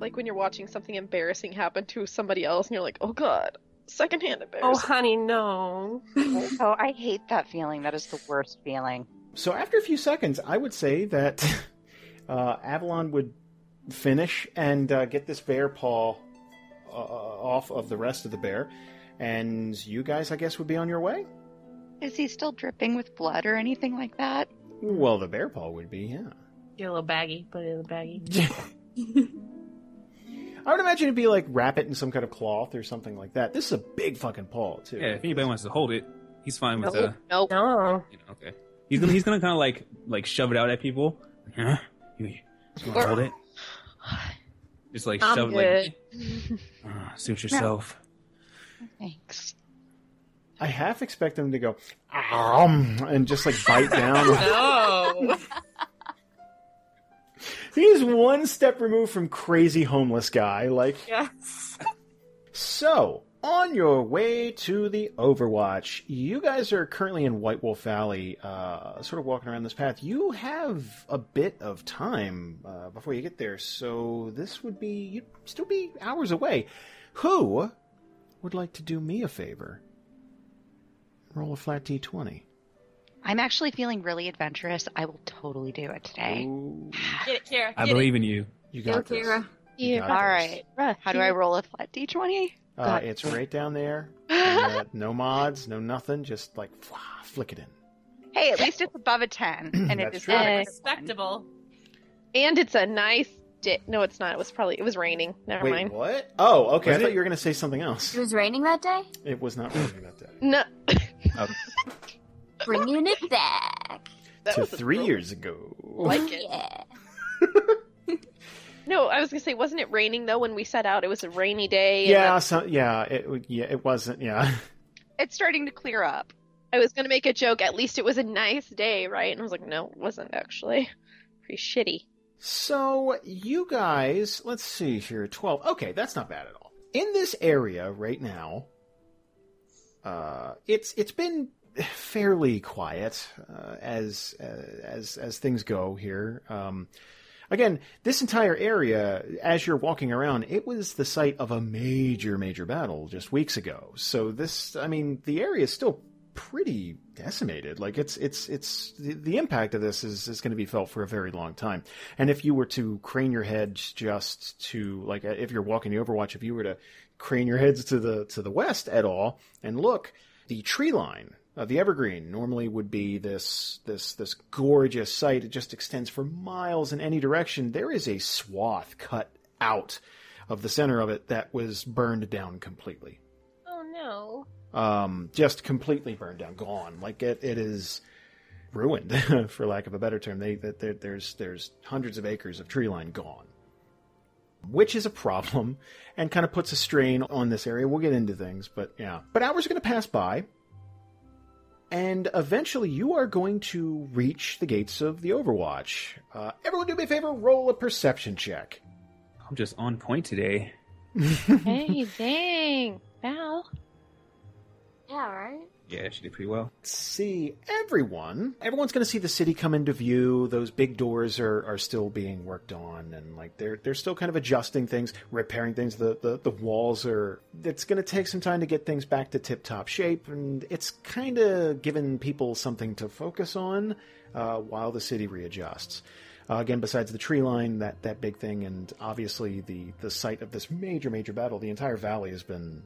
Like when you're watching something embarrassing happen to somebody else and you're like, oh god, secondhand Oh embarrassing. Oh honey, no. Oh, I hate that feeling. That is the worst feeling. So after a few seconds, I would say that uh, Avalan would finish and uh, get this bear paw uh, off of the rest of the bear, and you guys, I guess, would be on your way. Is he still dripping with blood or anything like that? Well, the bear paw would be, yeah. Get a little baggy, put it in the baggy. I would imagine it'd be like wrap it in some kind of cloth or something like that. This is a big fucking paw too. Yeah, if anybody wants to hold it, he's fine with Nope. uh Nope. No. you know, okay. He's gonna he's gonna kinda like like shove it out at people. Huh? You, you wanna hold it? Just like I'm shove good. it like uh, suit yourself. Thanks. I half expect him to go um, and just like bite down. No. He's one step removed from crazy homeless guy. Like yes. So, on your way to the Overwatch, you guys are currently in White Wolf Valley, uh, sort of walking around this path. You have a bit of time uh, before you get there, so this would be, you'd still be hours away. Who would like to do me a favor? Roll a flat d20. I'm actually feeling really adventurous. I will totally do it today. Ooh, Get it, Kira. I get believe in you. you Go, got this. Kira. You Yeah. got All this. right. How do I roll a flat d20? Uh, it's right down there. And, uh, no mods, no nothing, just like flick it in. Hey, at least it's above a 10, and it is true. not a Yeah. crit one. Respectable. And it's a nice day. No, it's not. It was probably it was raining. Never Wait, mind. what? Oh, okay. Was I thought it? you were going to say something else. It was raining that day? It was not raining that day. No, Bringing it back. that to was three little- years ago. Like it. Yeah. No, I was gonna say, wasn't it raining though when we set out? It was a rainy day. yeah, that- so, yeah, it yeah, it wasn't. Yeah, It's starting to clear up. I was gonna make a joke. At least it was a nice day, right? And I was like, no, it wasn't actually. Pretty shitty. so you guys, let's see here, twelve. Okay, that's not bad at all. In this area right now, uh, it's it's been fairly quiet uh, as uh, as as things go here. Um, again, this entire area, as you're walking around, it was the site of a major, major battle just weeks ago. So this, I mean, the area is still pretty decimated. Like it's, it's, it's the, the impact of this is, is going to be felt for a very long time. And if you were to crane your heads just to, like, if you're walking the Overwatch, if you were to crane your heads to the, to the west at all and look, the tree line uh, the evergreen normally would be this this this gorgeous site. It just extends for miles in any direction. There is a swath cut out of the center of it that was burned down completely. Oh no. Um, just completely burned down, gone. Like it, it is ruined, for lack of a better term. They that there's there's hundreds of acres of tree line gone, which is a problem and kind of puts a strain on this area. We'll get into things, but yeah. But hours are going to pass by, and eventually you are going to reach the gates of the Overwatch. Uh, everyone, do me a favor, roll a perception check. I'm just on point today. hey, dang, Val. Yeah, right? Yeah, she did pretty well. see everyone. Everyone's going to see the city come into view. Those big doors are, are still being worked on, and like they're they're still kind of adjusting things, repairing things. The the, the walls are. It's going to take some time to get things back to tip top shape, and it's kind of giving people something to focus on uh, while the city readjusts. Uh, again, besides the tree line, that that big thing, and obviously the the site of this major major battle, the entire valley has been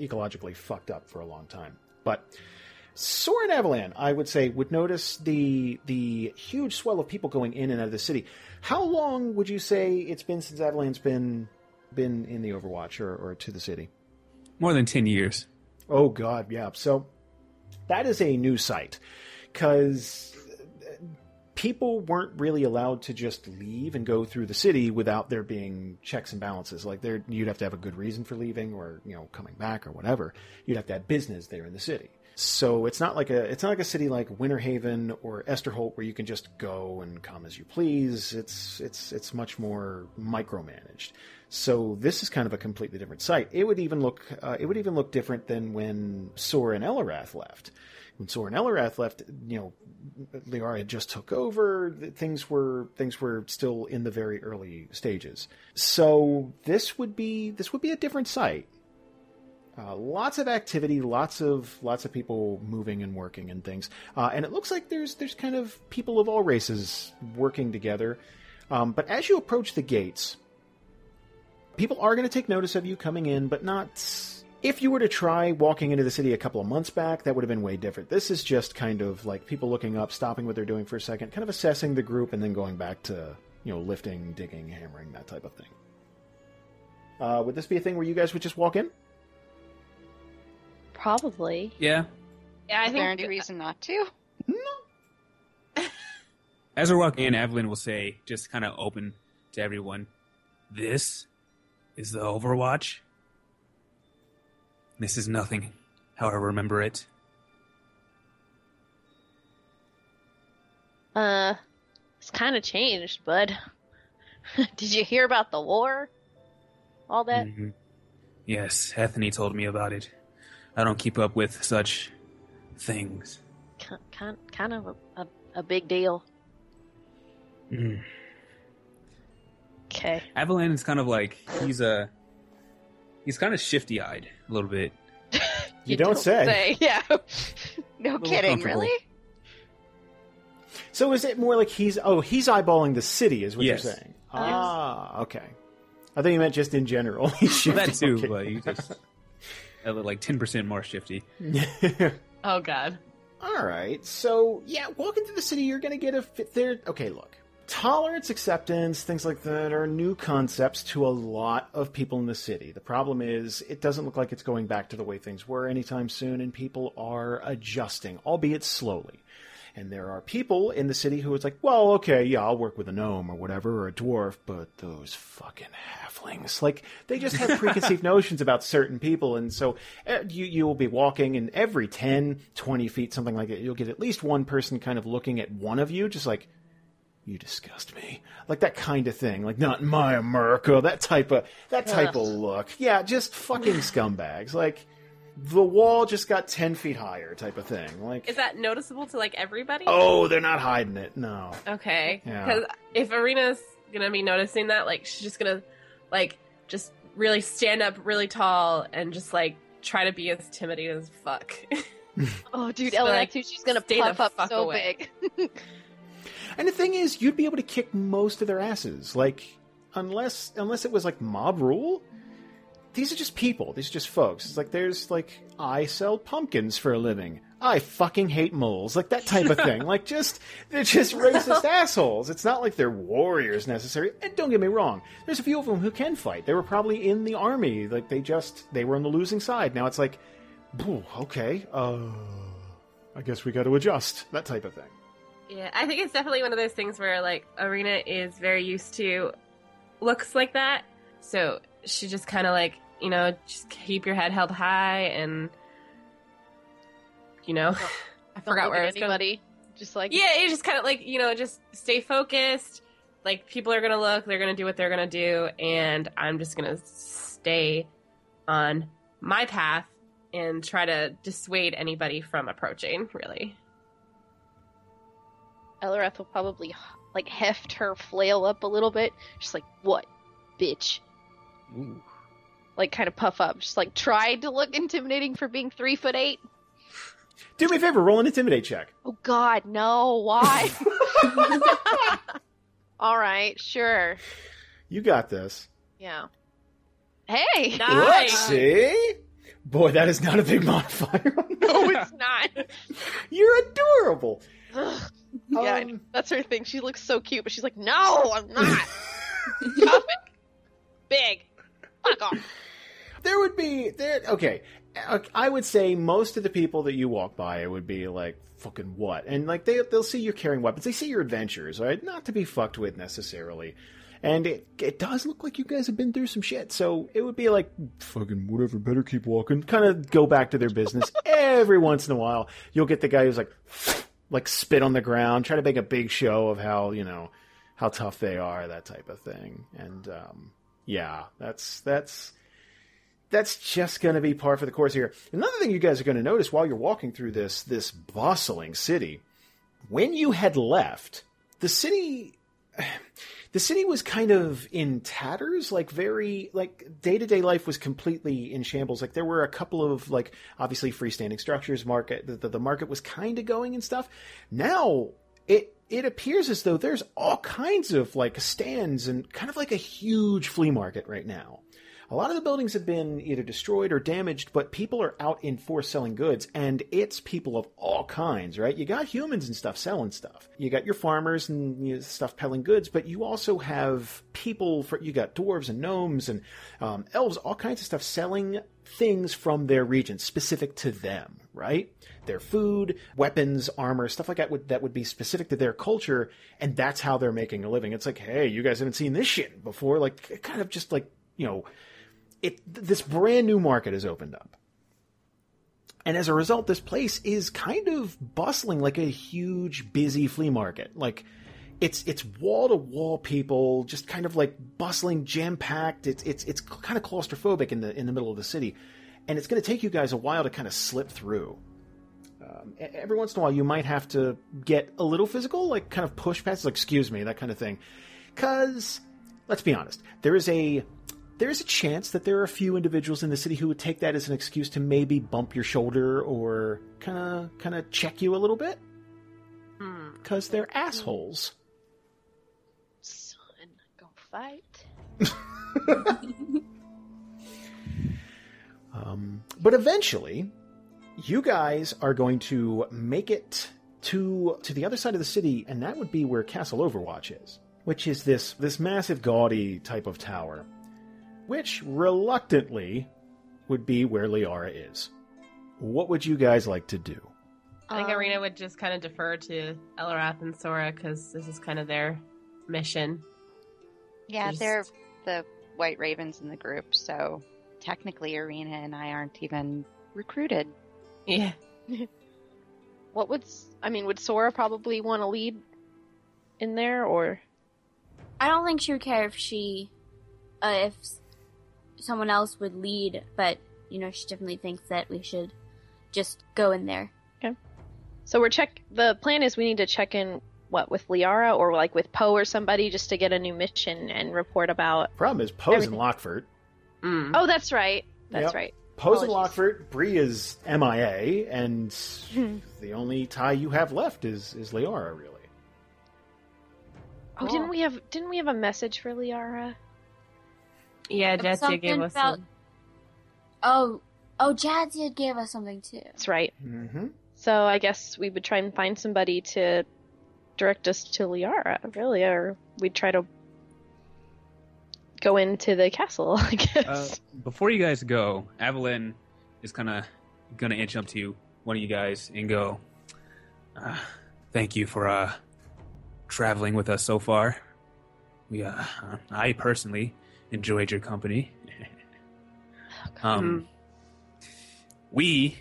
ecologically fucked up for a long time. But Soren Avalan, I would say, would notice the the huge swell of people going in and out of the city. How long would you say it's been since Avalan's been been in the Overwatch or, or to the city? More than 10 years. Oh God, yeah. So that is a new site because people weren't really allowed to just leave and go through the city without there being checks and balances. Like there, you'd have to have a good reason for leaving or you know coming back or whatever. You'd have to have business there in the city. So it's not like a it's not like a city like Winter Haven or Esterholt where you can just go and come as you please. It's it's it's much more micromanaged. So this is kind of a completely different site. It would even look uh, it would even look different than when Sora and Eliwrath left. When Sora and Eliwrath left, you know, Liara just took over. Things were things were still in the very early stages. So this would be this would be a different site. Uh, lots of activity, lots of lots of people moving and working and things, uh, and it looks like there's there's kind of people of all races working together. Um, but as you approach the gates, people are going to take notice of you coming in, but not. If you were to try walking into the city a couple of months back, that would have been way different. This is just kind of like people looking up, stopping what they're doing for a second, kind of assessing the group, and then going back to you know lifting, digging, hammering, that type of thing. Uh, would this be a thing where you guys would just walk in? Probably. Yeah. Yeah, I Is there think any reason not to? As we're walking in, Avalan will say, just kind of open to everyone, This is the Overwatch. This is nothing how I remember it. Uh, it's kind of changed, bud. Did you hear about the war? All that? Mhm. Yes, Ephany told me about it. I don't keep up with such things. Kind, kind of a, a, a big deal. Mm. Okay. Avalan is kind of like he's a he's kind of shifty eyed a little bit. You, don't, say. Yeah. no kidding, really? So is it more like he's oh he's eyeballing the city is what Yes. you're saying? Ah, okay. I thought you meant just in general. He's Well, that too, Okay. but you just like ten percent more shifty. Oh god. All right. So, yeah, walking through the city, you're going to get a fit there. Okay, look. Tolerance, acceptance, things like that are new concepts to a lot of people in the city. The problem is, it doesn't look like it's going back to the way things were anytime soon, and people are adjusting, albeit slowly. And there are people in the city who is like, well, okay, yeah, I'll work with a gnome or whatever, or a dwarf, but those fucking halflings. Like, they just have preconceived notions about certain people. And so uh, you, you will be walking, and every 10, 20 feet, something like that, you'll get at least one person kind of looking at one of you, just like, you disgust me. Like that kind of thing. Like, not in my America, that type of, that type of look. Yeah, just fucking scumbags. Like, the wall just got 10 feet higher type of thing. Like, Is that noticeable to like everybody? oh, they're not hiding it. No. Okay. Yeah. Because if Arina's gonna be noticing that, like she's just gonna like just really stand up really tall and just like try to be as intimidating as fuck. Oh, dude, Just Ellen like, too. She's gonna puff up fuck so away. big. And the thing is, you'd be able to kick most of their asses. Like, unless unless it was like mob rule. These are just people. These are just folks. It's like there's like I sell pumpkins for a living. I fucking hate moles. Like that type of thing. like just they're just racist assholes. It's not like they're warriors necessarily. And don't get me wrong. There's a few of them who can fight. They were probably in the army. Like they just they were on the losing side. Now it's like, okay, uh, I guess we got to adjust. That type of thing. Yeah, I think it's definitely one of those things where like Arina is very used to looks like that. So she just kind of like you know just keep your head held high and you know I Don't forgot where I was going. anybody. Just like Yeah, it's just kind of like you know, just stay focused. Like people are gonna look, they're gonna do what they're gonna do, and I'm just gonna stay on my path and try to dissuade anybody from approaching, really. Eliwrath will probably like heft her flail up a little bit. Just like, what, bitch? Ooh. Like, kind of puff up. Just like, tried to look intimidating for being three foot eight. Do me a favor, roll an intimidate check. Oh God, no! Why? All right, sure. You got this. Yeah. Hey. Nice. See? Boy, that is not a big modifier. No, it's not. You're adorable. Ugh. yeah, Um, that's her thing. She looks so cute, but she's like, no, I'm not. Tough big. Fuck off. There would be there. Okay, uh, I would say most of the people that you walk by would be like fucking what, and like they they'll see you carrying weapons. They see your adventures, right? Not to be fucked with necessarily. And it it does look like you guys have been through some shit, so it would be like fucking whatever. Better keep walking. Kind of go back to their business. Every once in a while, you'll get the guy who's like like spit on the ground, try to make a big show of how you know how tough they are, that type of thing. And um, yeah, that's that's that's just going to be par for the course here. Another thing you guys are going to notice while you're walking through this this bustling city, when you had left, the city the city was kind of in tatters, like very like day to day life was completely in shambles. Like there were a couple of like obviously freestanding structures. Market the, the, the market was kind of going and stuff. Now it it appears as though there's all kinds of like stands and kind of like a huge flea market right now. A lot of the buildings have been either destroyed or damaged, but people are out in force selling goods, and it's people of all kinds, right? You got humans and stuff selling stuff. You got your farmers and you know, stuff peddling goods, but you also have people for, you got dwarves and gnomes and um, elves, all kinds of stuff selling things from their region specific to them, right? Their food, weapons, armor, stuff like that would, that would be specific to their culture, and that's how they're making a living. It's like, hey, you guys haven't seen this shit before, like, kind of just like, you know, it this brand new market has opened up. And as a result, this place is kind of bustling like a huge, busy flea market. Like it's it's wall to wall people, just kind of like bustling, jam packed. It's it's it's kind of claustrophobic in the in the middle of the city, and it's going to take you guys a while to kind of slip through. Um, every once in a while, you might have to get a little physical, like kind of push past, like excuse me, that kind of thing. Because let's be honest, there is a there's a chance that there are a few individuals in the city who would take that as an excuse to maybe bump your shoulder or kind of kind of check you a little bit because they're assholes. Son, go fight. Um, but eventually, you guys are going to make it to to the other side of the city, and that would be where Castle Overwatch is, which is this this massive, gaudy type of tower, which reluctantly would be where Liara is. What would you guys like to do? I think Um, Arina would just kind of defer to Eliwrath and Sora because this is kind of their mission. Yeah, Just- they're the White Ravens in the group, so technically Arina and I aren't even recruited. Yeah. What would I mean? Would Sora probably want to lead in there, or I don't think she would care if she, uh, if s- someone else would lead, but you know, she definitely thinks that we should just go in there. Okay. So we're check? The plan is we need to check in what with Liara or like with Poe or somebody just to get a new mission and report about. Problem is, Poe's in Everything. Lockford. Mm. Oh, that's right. That's Yep. right. Poe's in Apologies. Lockford. Bree is MIA, and the only tie you have left is is Liara, really. Oh, didn't we have didn't we have a message for Liara? Yeah, It was Jadzia gave us about- some. Oh, oh, Jadzia gave us something too. That's right. Mm-hmm. So I guess we would try and find somebody to direct us to Liara, really, or we'd try to go into the castle. I guess. Uh, before you guys go, Avalan is kind of gonna inch up to you, one of you guys and go, uh, "Thank you for uh, traveling with us so far. We, uh, I personally enjoyed your company. um, we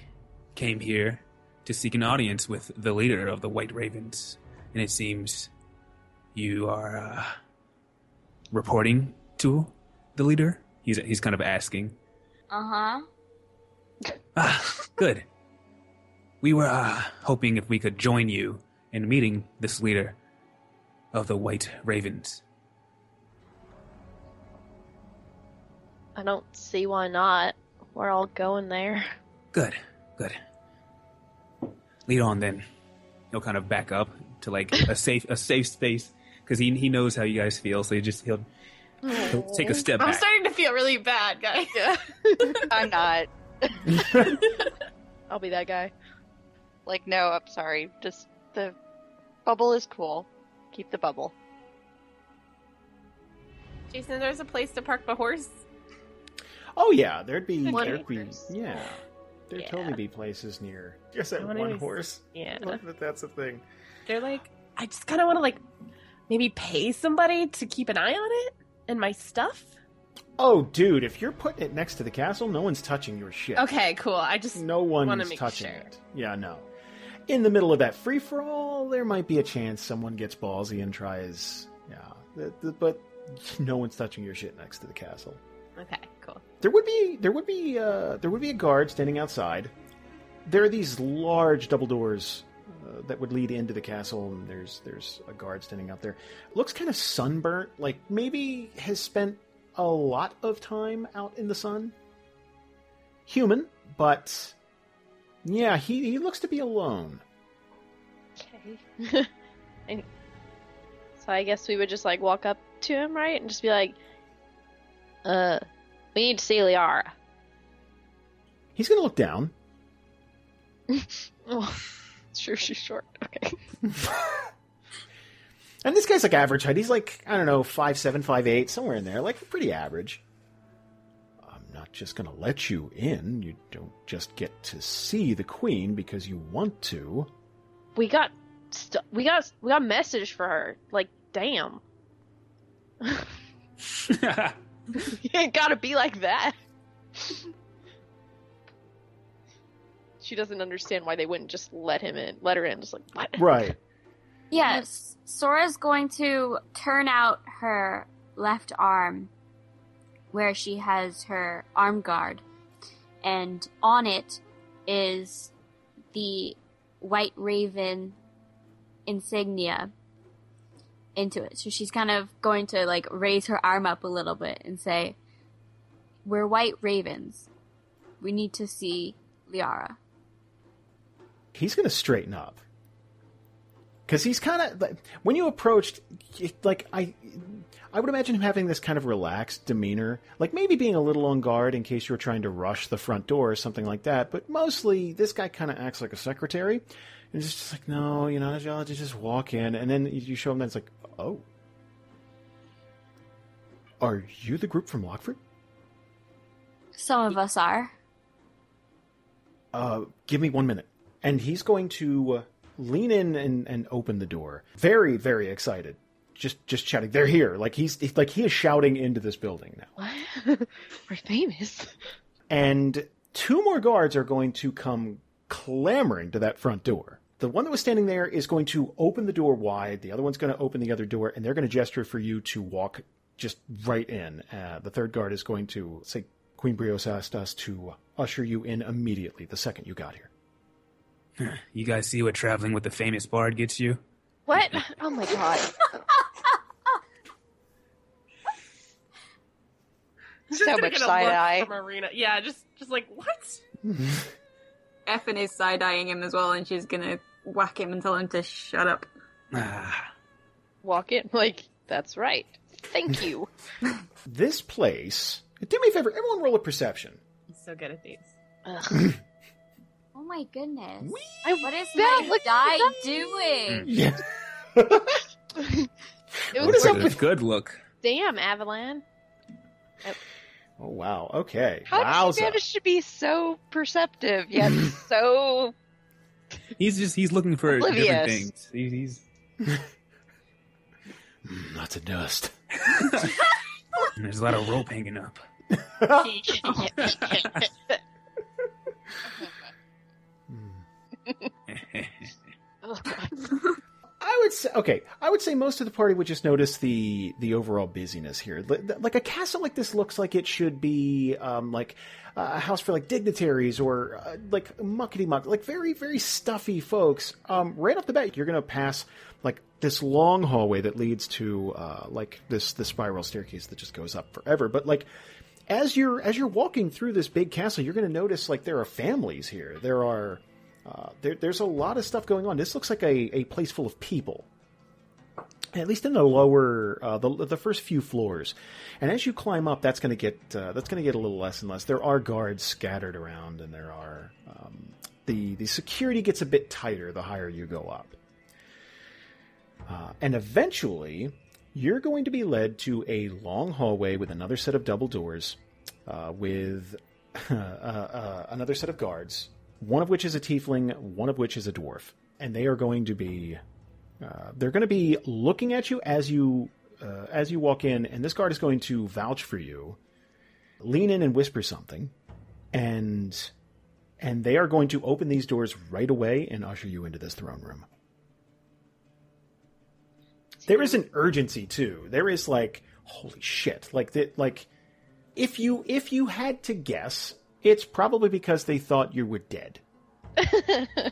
came here to seek an audience with the leader of the White Ravens, and it seems you are uh, reporting to the leader. He's he's kind of asking. Uh huh. Ah, good. We were uh, hoping if we could join you in meeting this leader of the White Ravens. I don't see why not. We're all going there. Good, good. Lead on then. He'll kind of back up to like a safe a safe space because he he knows how you guys feel, so he just he'll, he'll take a step I'm back. starting to feel really bad, guys. I'm not. I'll be that guy. Like, no, I'm sorry. Just the bubble is cool. Keep the bubble. Jason, there's a place to park the horse. Oh yeah, there'd be One there'd be yeah, there'd Yeah. totally be places near. Just I that one be- horse. Yeah. Look, that that's a thing. They're like, I just kind of want to like maybe pay somebody to keep an eye on it and my stuff. Oh, dude, if you're putting it next to the castle, no one's touching your shit. Okay, cool. I just No one's make touching sure. it. Yeah, no. In the middle of that free for all, there might be a chance someone gets ballsy and tries. Yeah, the, the, but no one's touching your shit next to the castle. Okay, cool. There would be there would be uh, there would be a guard standing outside. There are these large double doors uh, that would lead into the castle, and there's there's a guard standing out there. Looks kind of sunburnt, like maybe has spent a lot of time out in the sun. Human, but yeah, he he looks to be alone. Okay. And- so I guess we would just like walk up to him, right, and just be like, "Uh, we need to see Liara." He's gonna look down. Oh, sure, she's short. Okay. And this guy's like average height. He's like, I don't know, five seven, five eight, somewhere in there. Like pretty average. I'm not just gonna let you in. You don't just get to see the queen because you want to. We got, st- we got, we got a message for her. Like, damn, it ain't gotta be like that. she doesn't understand why they wouldn't just let him in, let her in. Just like, what? Right. Yes, Sora's going to turn out her left arm where she has her arm guard, and on it is the White Raven insignia into it. So she's kind of going to like raise her arm up a little bit and say, We're White Ravens. We need to see Liara. He's gonna straighten up. Because he's kind of when you approached, like I, I would imagine him having this kind of relaxed demeanor, like maybe being a little on guard in case you were trying to rush the front door or something like that. But mostly, this guy kind of acts like a secretary, and it's just like, no, you know, y'all just walk in, and then you show him that it's like, oh, are you the group from Lockford? Some of us are. uh, give me one minute. And he's going to uh, lean in and, and open the door. Very, very excited. Just, just shouting, they're here. Like he's, like he is shouting into this building now. What? We're famous. And two more guards are going to come clamoring to that front door. The one that was standing there is going to open the door wide. The other one's going to open the other door, and they're going to gesture for you to walk just right in. Uh, the third guard is going to say, Queen Brios asked us to usher you in immediately the second you got here. you guys see what traveling with the famous bard gets you? What? Oh my god. Just So much side eye. from Arina. Yeah, just just like what? Ephany is side eyeing him as well, and she's gonna whack him and tell him to shut up. Ah, Walk in. Like, that's right. Thank you. This place. Do me a favor, everyone roll a perception. I'm so good at these. Ugh. Oh my goodness. I What is bet, my look at die that. doing? Yeah. It What is was up good, with- good look. damn Avalan. Oh wow. Okay. How did Wowza. you manage to be so perceptive yet so? He's just he's looking for different things. He, he's Mm, lots of dust. and there's a lot of rope hanging up. Would say, okay, I would say most of the party would just notice the the overall busyness here. Like a castle like this looks like it should be um, like a house for like dignitaries or uh, like muckety muck, like very very stuffy folks. Um, right off the bat, you're gonna pass like this long hallway that leads to uh, like this this spiral staircase that just goes up forever. But like as you're as you're walking through this big castle, you're going to notice like there are families here. There are uh, there, there's a lot of stuff going on. This looks like a, a place full of people. At least in the lower, uh, the the first few floors, and as you climb up, that's going to get uh, that's going to get a little less and less. There are guards scattered around, and there are um, the the security gets a bit tighter the higher you go up, uh, and eventually you're going to be led to a long hallway with another set of double doors, uh, with another set of guards, one of which is a tiefling, one of which is a dwarf, and they are going to be uh, they're going to be looking at you as you uh, as you walk in, and this guard is going to vouch for you, lean in and whisper something, and and they are going to open these doors right away and usher you into this throne room. There is an urgency too. There is like holy shit, like that like if you if you had to guess, it's probably because they thought you were dead.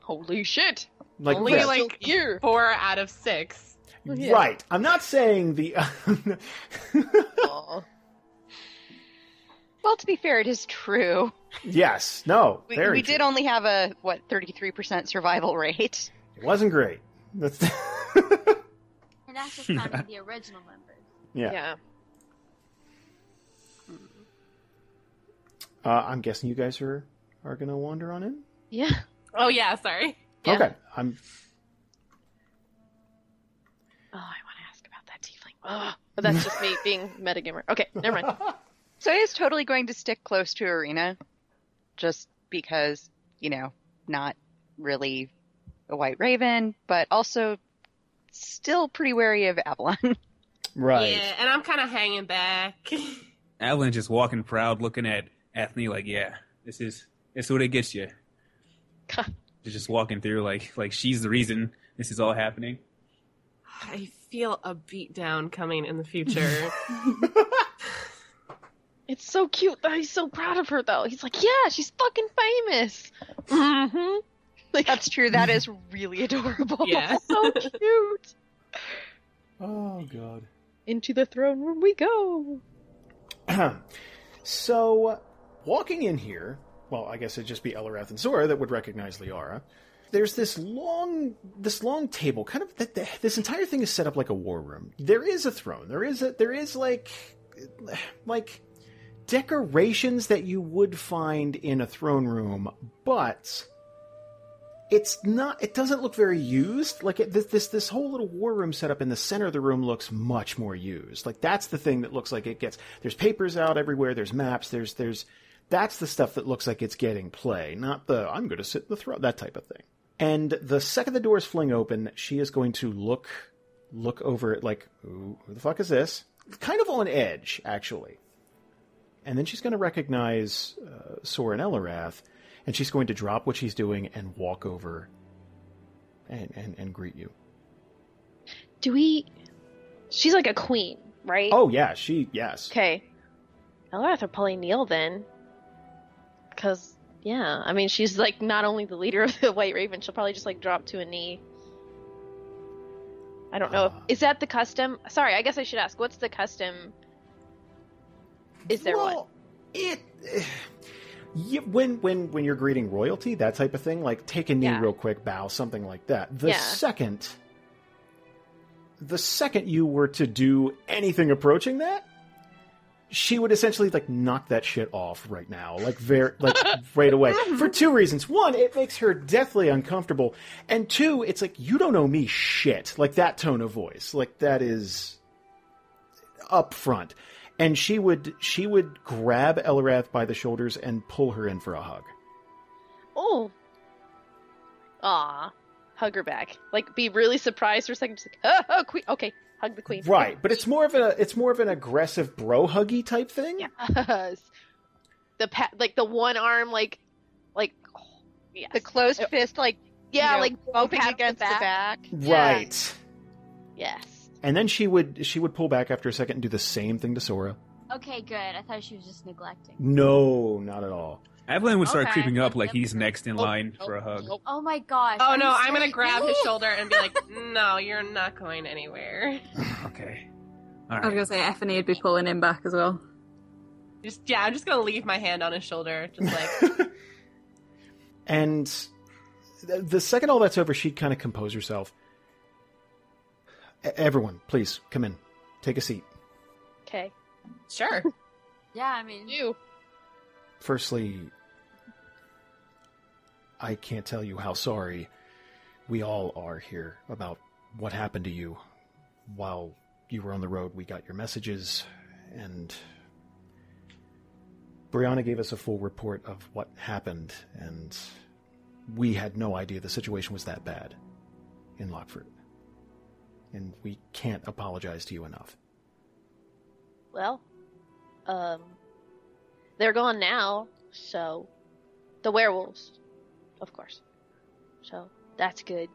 Holy shit! Like Only this. like here. four out of six. Yeah. Right. I'm not saying the Aw. Well, to be fair, it is true. Yes. No. We, very we did only have a what thirty three percent survival rate. It wasn't great. That's And that's just counting the original members. yeah. Yeah. Uh, I'm guessing you guys are are gonna wander on in. Yeah. Oh yeah, sorry. Yeah. Okay. I'm. Oh, I want to ask about that tiefling. Ugh. But that's just me being metagamer. Okay, never mind. So he is totally going to stick close to Arina, just because you know, not really a White Raven, but also still pretty wary of Avalan. Right. Yeah, and I'm kind of hanging back. Avalan just walking proud, looking at Ephany like, "Yeah, this is this is what it gets you." She's just walking through like like she's the reason this is all happening. I feel a beatdown coming in the future. It's so cute that he's so proud of her, though. He's like, yeah, she's fucking famous. Mm-hmm. Like, That's true. That is really adorable. yeah. so cute. Oh God. Into the throne room we go. so, walking in here, well, I guess it'd just be Eliwrath and Sora that would recognize Liara. There's this long, this long table. Kind of, th- th- this entire thing is set up like a war room. There is a throne. There is a, there is like, like decorations that you would find in a throne room, but it's not. It doesn't look very used. Like it, this, this, this whole little war room setup in the center of the room looks much more used. Like that's the thing that looks like it gets. There's papers out everywhere. There's maps. There's, there's. That's the stuff that looks like it's getting play, not the I'm going to sit in the throne, that type of thing. And the second the doors fling open, she is going to look, look over it like, who, who the fuck is this? Kind of on edge, actually. And then she's going to recognize uh, Sora and and she's going to drop what she's doing and walk over and, and, and greet you. Do we. She's like a queen, right? Oh, yeah, she, yes. Okay. Eliwrath will probably kneel then. Because, yeah, I mean, she's like not only the leader of the White Raven, she'll probably just like drop to a knee. I don't know. If, Ah. is that the custom? Sorry, I guess I should ask. What's the custom? Is there one? well, It. Yeah, when when when you're greeting royalty, that type of thing, like take a knee Yeah. real quick, bow, something like that. The Yeah. second, the second you were to do anything approaching that, she would essentially like knock that shit off right now, like very like right away for two reasons. One, it makes her deathly uncomfortable, and two, it's like you don't owe me shit. Like that tone of voice, like that is up front. And she would she would grab Eliwrath by the shoulders and pull her in for a hug. Oh. Aw. Hug her back. Like, be really surprised for a second. Just like, oh, oh. Okay, hug the queen. Right, but it's more of a it's more of an aggressive bro huggy type thing. Yes. The pa- like the one arm, like, like, oh, yes. The closed Yep. fist, like Yeah, you know, like bumping against the back. Right. Yes. And then she would she would pull back after a second and do the same thing to Sora. Okay, good. I thought she was just neglecting. No, not at all. Avalan would start Okay. creeping up like he's next in Oh, line oh, for a hug. Oh, oh my gosh. Oh no, I'm gonna grab his shoulder and be like, "No, you're not going anywhere." Okay. All I was gonna say Ephany would be pulling him back as well. Just yeah, I'm just gonna leave my hand on his shoulder, just like And the second all that's over, she'd kind of compose herself. Everyone, please come in. Take a seat. Okay. sure. Yeah, I mean, You. Firstly, I can't tell you how sorry we all are here about what happened to you. While you were on the road, we got your messages, and Brianna gave us a full report of what happened, and we had no idea the situation was that bad in Lockford. And we can't apologize to you enough. Well, um, they're gone now, so the werewolves, of course. So that's good.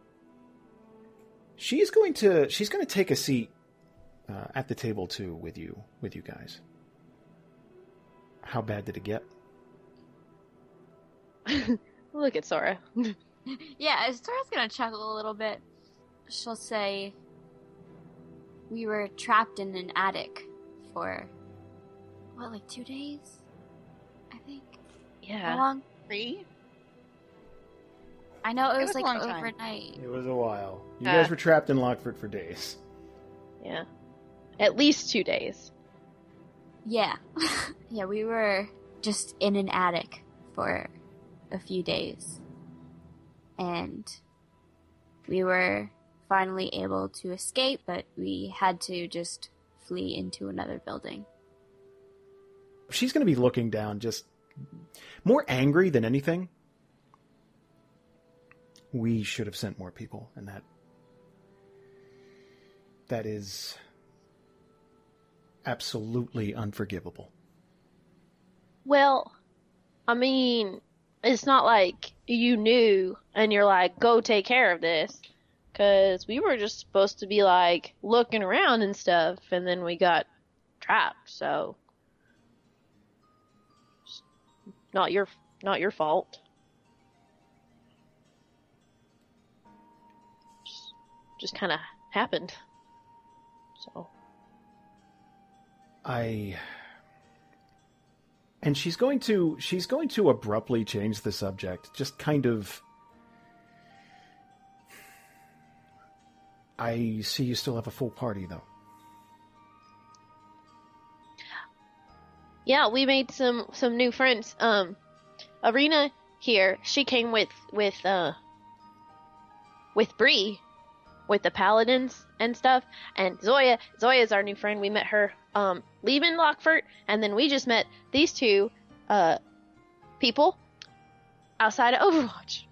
She's going to she's going to take a seat uh, at the table too with you with you guys. How bad did it get? Look at Sora. yeah, Sora's gonna chuckle a little bit. She'll say, "We were trapped in an attic for what, like two days? I think. Yeah, how Yeah. long? Three? I know it It was, was like long time. overnight. It was a while. You Uh. guys were trapped in Lockford for days. Yeah. At least two days. Yeah, yeah, we were just in an attic for a few days, and we were finally able to escape, but we had to just flee into another building. She's going to be looking down just more angry than anything. We should have sent more people and that that is absolutely unforgivable. Well, I mean, it's not like you knew and you're like, go take care of this. Because we were just supposed to be like looking around and stuff, and then we got trapped, so. Not your, not your fault. Just, kind of happened. So. I and she's going to she's going to abruptly change the subject just kind of I see you still have a full party though. Yeah, we made some some new friends. Um, Arina here, she came with with uh with Bree, with the paladins and stuff. And Zoya, Zoya's our new friend. We met her um leaving Lockford, and then we just met these two uh people outside of Overwatch.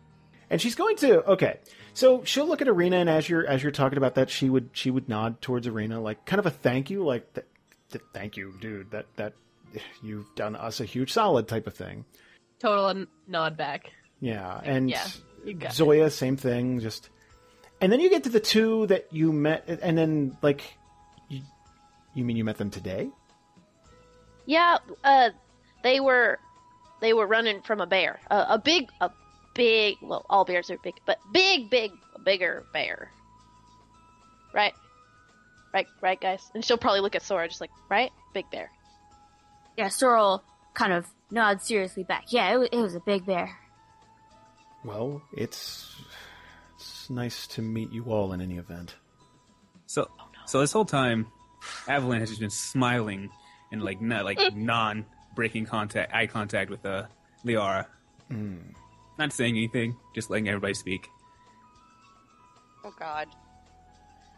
And she's going to okay. So she'll look at Arina and as you're as you're talking about that she would she would nod towards Arina like kind of a thank you like th- th- thank you dude that that you've done us a huge solid type of thing. Total nod back. Yeah, and Yeah, you got it. Zoya, same thing. Just, and then you get to the two that you met, and then like, you, you mean you met them today? Yeah, uh, they were they were running from a bear, uh, a big, a big. Well, all bears are big, but big, big, bigger bear. Right, right, right, guys. And she'll probably look at Sora, just like, right, big bear. Yeah, Sorrel kind of nods seriously back. Yeah, it was, it was a big bear. Well, it's it's nice to meet you all in any event. So, so this whole time, Avalan has just been smiling and like not like non breaking contact, eye contact with uh, Liara. Not saying anything, just letting everybody speak. Oh God.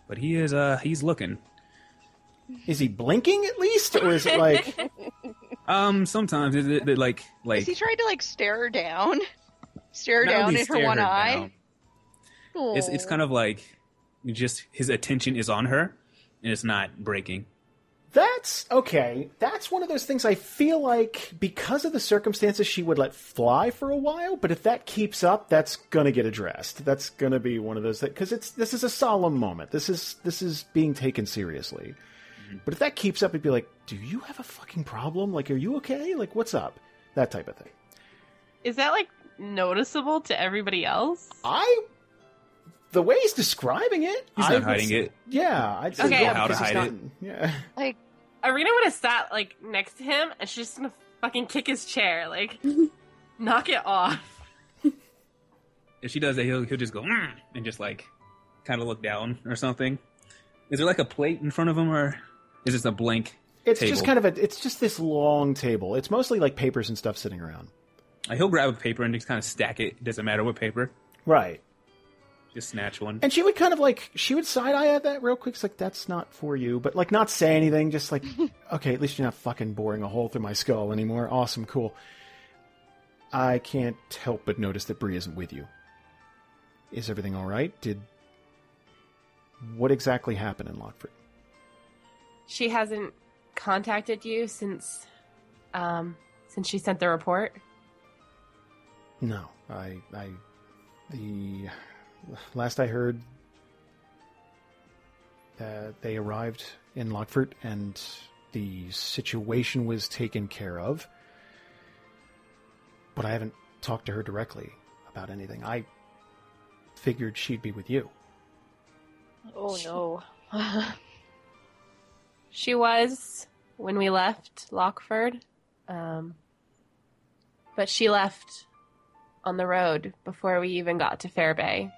But he is uh he's looking. Is he blinking at least, or is it like? Um, sometimes it, it, it, like like Is he trying to like stare her down? Stare her not down really in her one her eye? down. It's it's kind of like just his attention is on her, and it's not breaking. That's okay. That's one of those things I feel like because of the circumstances she would let fly for a while, but if that keeps up, that's going to get addressed. That's going to be one of those that cuz it's this is a solemn moment. This is this is being taken seriously. Mm-hmm. But if that keeps up, it'd be like, "Do you have a fucking problem? Like are you okay? Like what's up?" That type of thing. Is that like noticeable to everybody else? I the way he's describing it, He's I not hiding s- it. Yeah, I'd say Okay. yeah, How to hide not- it. Yeah. Like, Arina would have sat like next to him, and she's just gonna fucking kick his chair, like knock it off. If she does that, he'll he'll just go "Mm," and just like kind of look down or something. Is there like a plate in front of him, or is this a blank? It's table? just kind of a it's just this long table. It's mostly like papers and stuff sitting around. Like, he'll grab a paper and just kind of stack it. It doesn't matter what paper. Right. Just snatch one. And she would kind of like she would side eye at that real quick. It's like that's not for you, but like not say anything. Just like okay, at least you're not fucking boring a hole through my skull anymore. Awesome, cool. I can't help but notice that Bree isn't with you. Is everything all right? Did what exactly happened in Lockford? She hasn't contacted you since, um, since she sent the report. No, I, I, the last I heard, uh, they arrived in Lockford and the situation was taken care of. But I haven't talked to her directly about anything. I figured she'd be with you. Oh no. She was when we left Lockford, um, but she left on the road before we even got to Fairbay.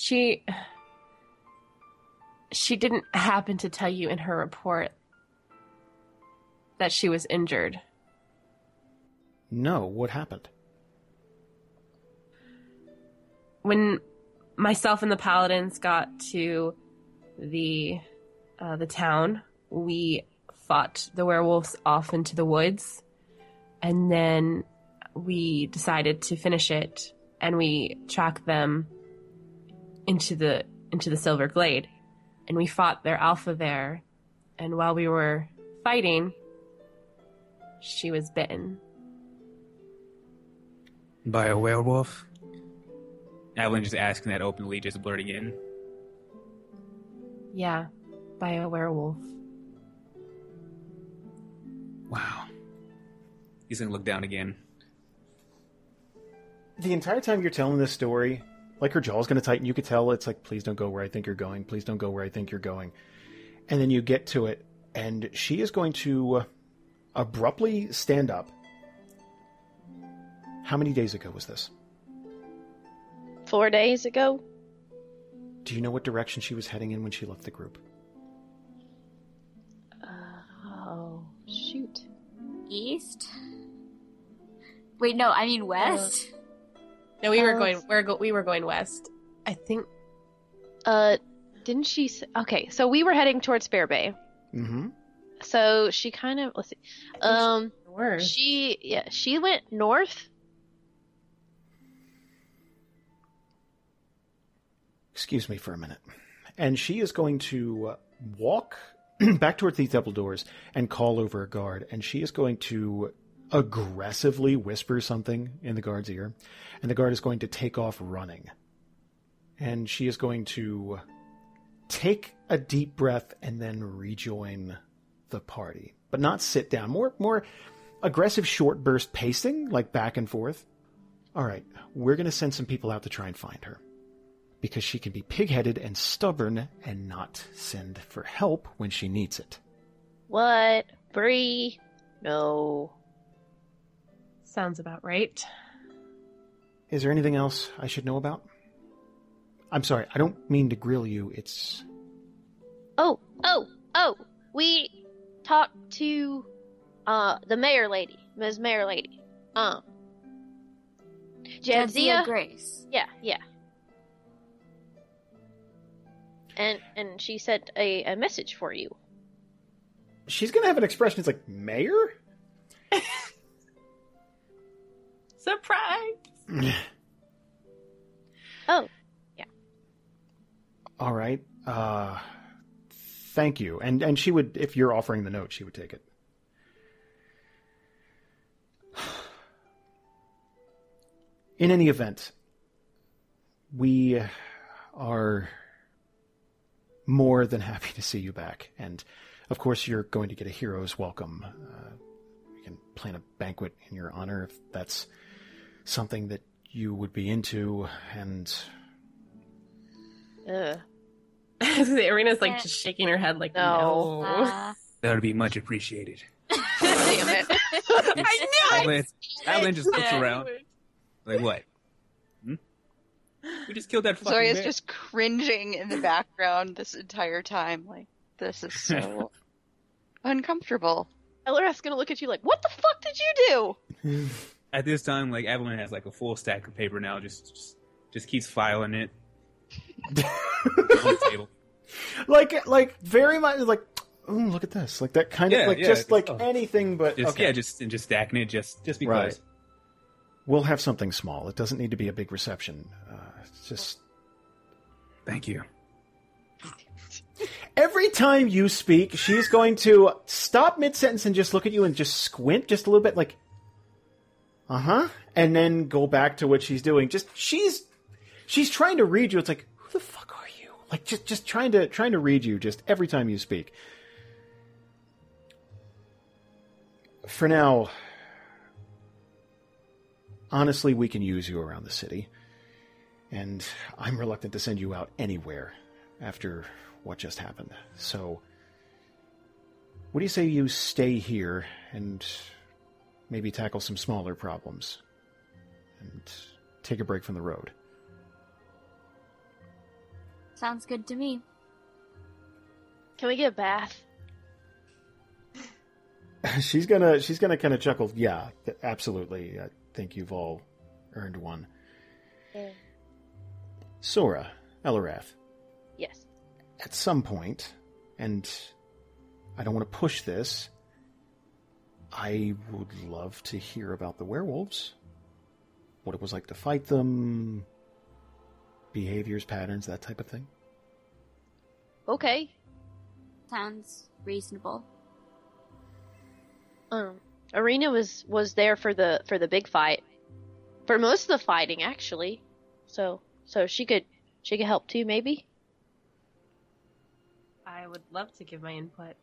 She she didn't happen to tell you in her report that she was injured. No, what happened? when myself and the paladins got to the uh, the town, we fought the werewolves off into the woods, and then we decided to finish it, and we tracked them into the into the Silver Glade, and we fought their alpha there, and while we were fighting, she was bitten. By a werewolf? Avalan just asking that openly, just blurting in. Yeah, by a werewolf. Wow. He's gonna look down again. The entire time you're telling this story, like her jaw's going to tighten. You could tell it's like, please don't go where I think you're going. Please don't go where I think you're going. And then you get to it, and she is going to uh, abruptly stand up. How many days ago was this? Four days ago? Do you know what direction she was heading in when she left the group? Uh, oh, shoot. East? Wait, no, I mean uh, west. No, we were Uh, going. We're go, we were going west. I think. Uh, didn't she? s Okay, so we were heading towards Fairbay. Mm-hmm. So she kind of let's see. Um, Were. she yeah, she went north. Excuse me for a minute. And she is going to uh, walk back towards these double doors and call over a guard. And she is going to aggressively whisper something in the guard's ear. And the guard is going to take off running. And she is going to take a deep breath and then rejoin the party. But not sit down. More, more aggressive short burst pacing, like back and forth. All right, we're going to send some people out to try and find her because she can be pig-headed and stubborn and not send for help when she needs it. What? Bree? No. Sounds about right. Is there anything else I should know about? I'm sorry, I don't mean to grill you. It's Oh, oh, oh. We talked to uh the mayor lady, Ms. Mayor lady. Um. Jadzia Jadzia? Grace. Yeah, yeah. And and she sent a, a message for you. she's gonna have an expression. It's like mayor. Surprise! Oh, yeah. All right. Uh, thank you. And and she would, if you're offering the note, she would take it. In any event, we are more than happy to see you back. And of course, you're going to get a hero's welcome. Uh, we can plan a banquet in your honor if that's something that you would be into. And Ugh. the Arina's like just shaking her head like No. no. Uh, That would be much appreciated. Damn it. I knew it. Adeline, Adeline just looks around. Like, what? Hmm? We just killed that fucking Zoya's bear. just cringing in the background this entire time. Like, this is so uncomfortable. Eliwrath's gonna look at you like, "What the fuck did you do?" At this time, like, Avalan has like a full stack of paper now, just just, just keeps filing it on the table. like, like very much like, ooh, look at this, like that kind of like yeah, just like oh. anything but Just, okay. Yeah, just and just stacking it just just because. Right. We'll have something small. It doesn't need to be a big reception. Uh, just Thank you. every time you speak, she's going to stop mid sentence and just look at you and just squint just a little bit, like, uh huh, and then go back to what she's doing. Just she's she's trying to read you. It's like, who the fuck are you? Like just just trying to trying to read you just every time you speak. For now, honestly, we can use you around the city. And I'm reluctant to send you out anywhere after what just happened. So, what do you say you stay here and maybe tackle some smaller problems? And take a break from the road. sounds good to me. Can we get a bath? she's gonna she's gonna kind of chuckle. Yeah, th- absolutely. I think you've all earned one. Yeah. Sora, Eliwrath, Yes. at some point, and I don't want to push this, I would love to hear about the werewolves. What it was like to fight them, behaviors, patterns, that type of thing. Okay. Sounds reasonable. Um, Arina was was there for the for the big fight, for most of the fighting actually. So so she could she could help too maybe. I would love to give my input.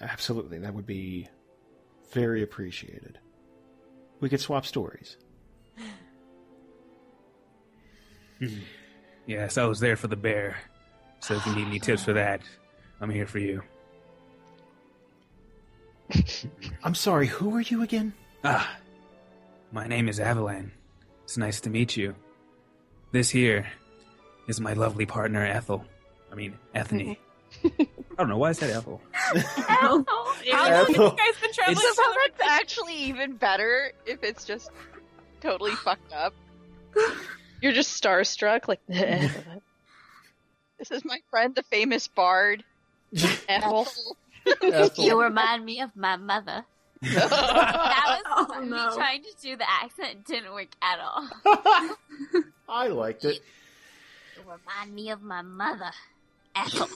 Absolutely, that would be very appreciated. We could swap stories. Yes, I was there for the bear. So if you need any tips for that, I'm here for you. I'm sorry, who are you again? Ah, my name is Avalan. It's nice to meet you. This here is my lovely partner Ethel. I mean, Ephany. I don't know why I said Ethel. How long have you guys been traveling So together? that's actually even better if it's just totally fucked up. You're just starstruck like This is my friend, the famous bard. Ethel. You remind me of my mother. That was Oh, me no. trying to do the accent. Didn't work at all. I liked it. You remind me of my mother. Ethel.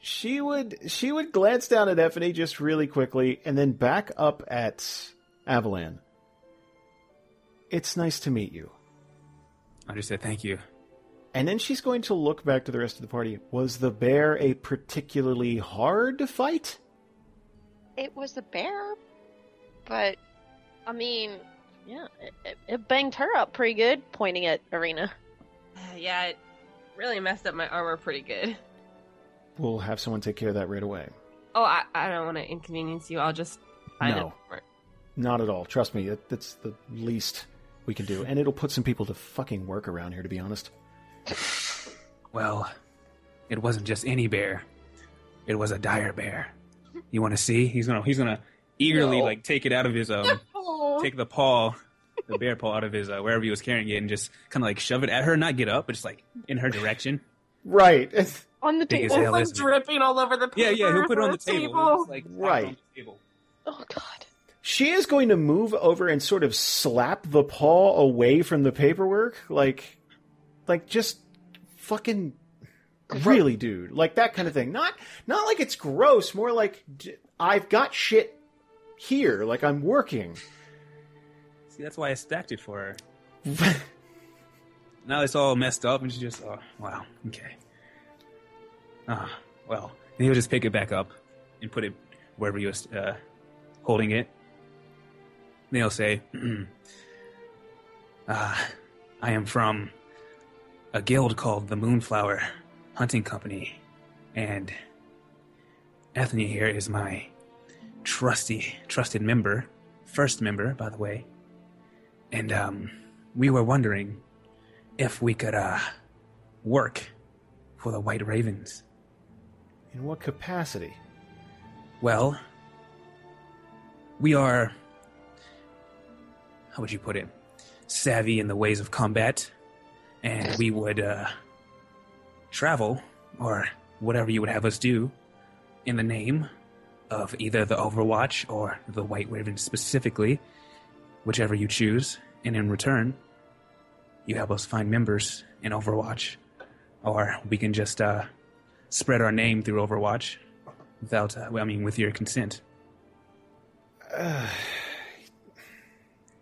She would she would glance down at Ephany just really quickly and then back up at Avalan. It's nice to meet you. I just said thank you. And then she's going to look back to the rest of the party. Was the bear a particularly hard fight? It was a bear, but I mean, yeah, it, it, it banged her up pretty good, pointing at Arina. Yeah, it really messed up my armor pretty good. We'll have someone take care of that right away. Oh, I, I don't want to inconvenience you. I'll just find No. it. Not at all. Trust me, that, that's the least we can do. And it'll put some people to fucking work around here, to be honest. Well, it wasn't just any bear. It was a dire bear. You want to see? He's gonna he's gonna eagerly No. like take it out of his um take the paw, the bear paw out of his uh, wherever he was carrying it and just kind of like shove it at her, not get up, but just like in her direction. Right. On the Big table. hell, Like dripping all over the paper. yeah. He'll put it on the for table. Just, like, Right. on the table. Oh god. She is going to move over and sort of slap the paw away from the paperwork, like, like just fucking really, dude, like that kind of thing. Not not like it's gross. More like I've got shit here. Like I'm working. See, that's why I stacked it for her. now it's all messed up, and she just, oh, wow, okay. Ah, well, and he'll just pick it back up and put it wherever he was uh, holding it. Then he'll say, ah, I am from a guild called the Moonflower Hunting Company, and Ephany here is my trusty, trusted member, first member, by the way. And um, we were wondering if we could uh, work for the White Ravens. In what capacity? Well, we are. How would you put it? Savvy in the ways of combat, and we would uh, travel, or whatever you would have us do, in the name of either the Overwatch or the White Raven specifically, whichever you choose. And in return, you help us find members in Overwatch, or we can just uh, spread our name through Overwatch without, uh, well, I mean, with your consent.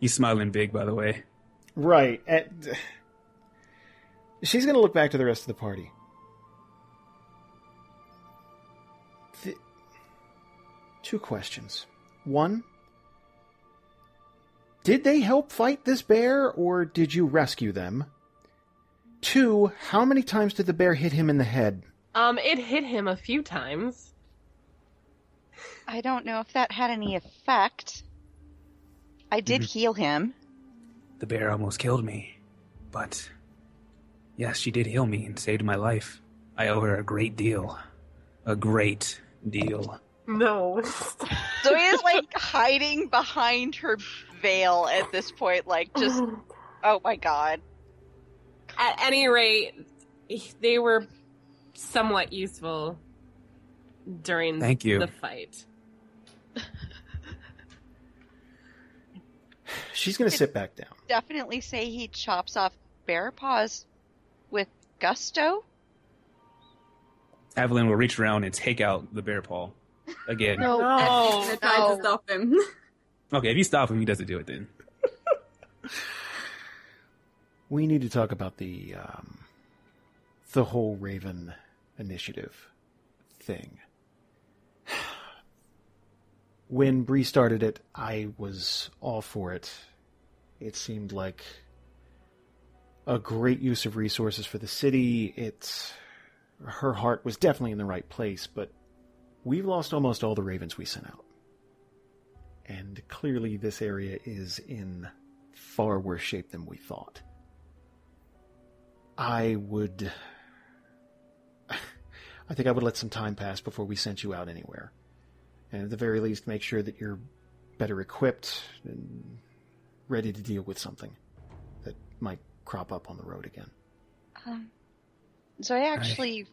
He's smiling big, by the way. Right. And she's going to look back to the rest of the party. Two questions. One, did they help fight this bear, or did you rescue them? Two, how many times did the bear hit him in the head? Um, it hit him a few times. I don't know if that had any effect. I did Mm-hmm. heal him. The bear almost killed me, but yes, she did heal me and saved my life. I owe her a great deal. A great deal. No. Zoya's like hiding behind her veil at this point, like just oh my god. At any rate, they were somewhat useful during Thank you. the fight. She's going to sit back down. Definitely say he chops off bear paws with gusto. Avalan will reach around and take out the bear paw again. No, No. I tried to stop him. Okay, if you stop him, he doesn't do it then. We need to talk about the um, the whole Raven initiative thing. When Bree started it, I was all for it. It seemed like a great use of resources for the city. It her heart was definitely in the right place, but we've lost almost all the ravens we sent out. And clearly this area is in far worse shape than we thought. I would. I think I would let some time pass before we sent you out anywhere. And at the very least, make sure that you're better equipped and ready to deal with something that might crop up on the road again. Um, so I actually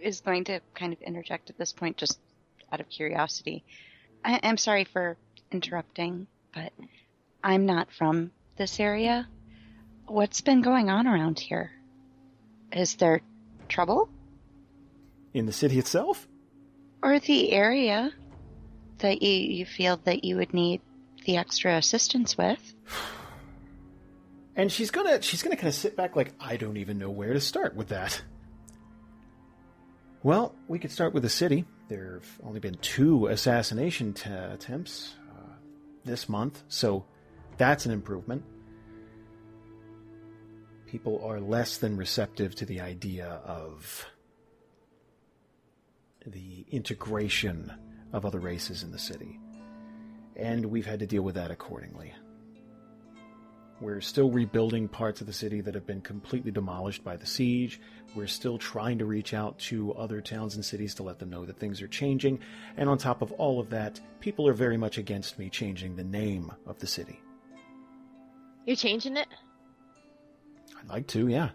is going to kind of interject at this point, just out of curiosity. I- I'm sorry for interrupting, but I'm not from this area. What's been going on around here? Is there trouble? In the city itself? Or the area that you, you feel that you would need the extra assistance with? And she's gonna she's gonna kind of sit back like I don't even know where to start with that. Well, we could start with the city. There have only been two assassination t- attempts uh, this month, so that's an improvement. People are less than receptive to the idea of the integration of other races in the city, and we've had to deal with that accordingly. We're still rebuilding parts of the city that have been completely demolished by the siege. We're still trying to reach out to other towns and cities to let them know that things are changing. And on top of all of that, people are very much against me changing the name of the city. You're changing it? I'd like to, yeah.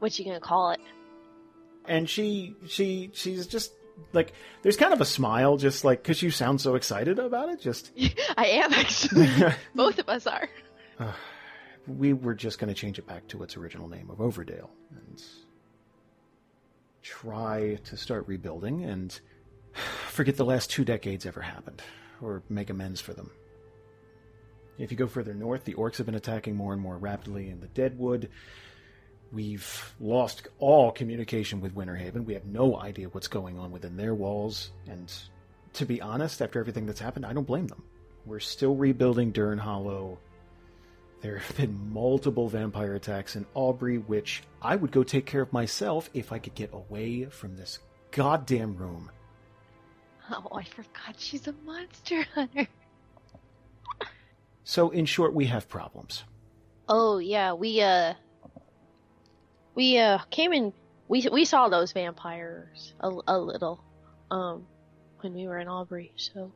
What you gonna call it? And she, she, she's just like, there's kind of a smile, just like, cause you sound so excited about it. Just, I am actually. Both of us are. we were just going to change it back to its original name of Overdale. And try to start rebuilding and forget the last two decades ever happened, or make amends for them. If you go further north, the orcs have been attacking more and more rapidly in the Deadwood. We've lost all communication with Winterhaven. We have no idea what's going on within their walls, and to be honest, after everything that's happened, I don't blame them. We're still rebuilding Dern Hollow. There have been multiple vampire attacks in Aubrey, which I would go take care of myself if I could get away from this goddamn room. Oh, I forgot she's a monster hunter. So, in short, we have problems. Oh yeah, we uh, we uh came in. We we saw those vampires a, a little, um, when we were in Aubrey. So,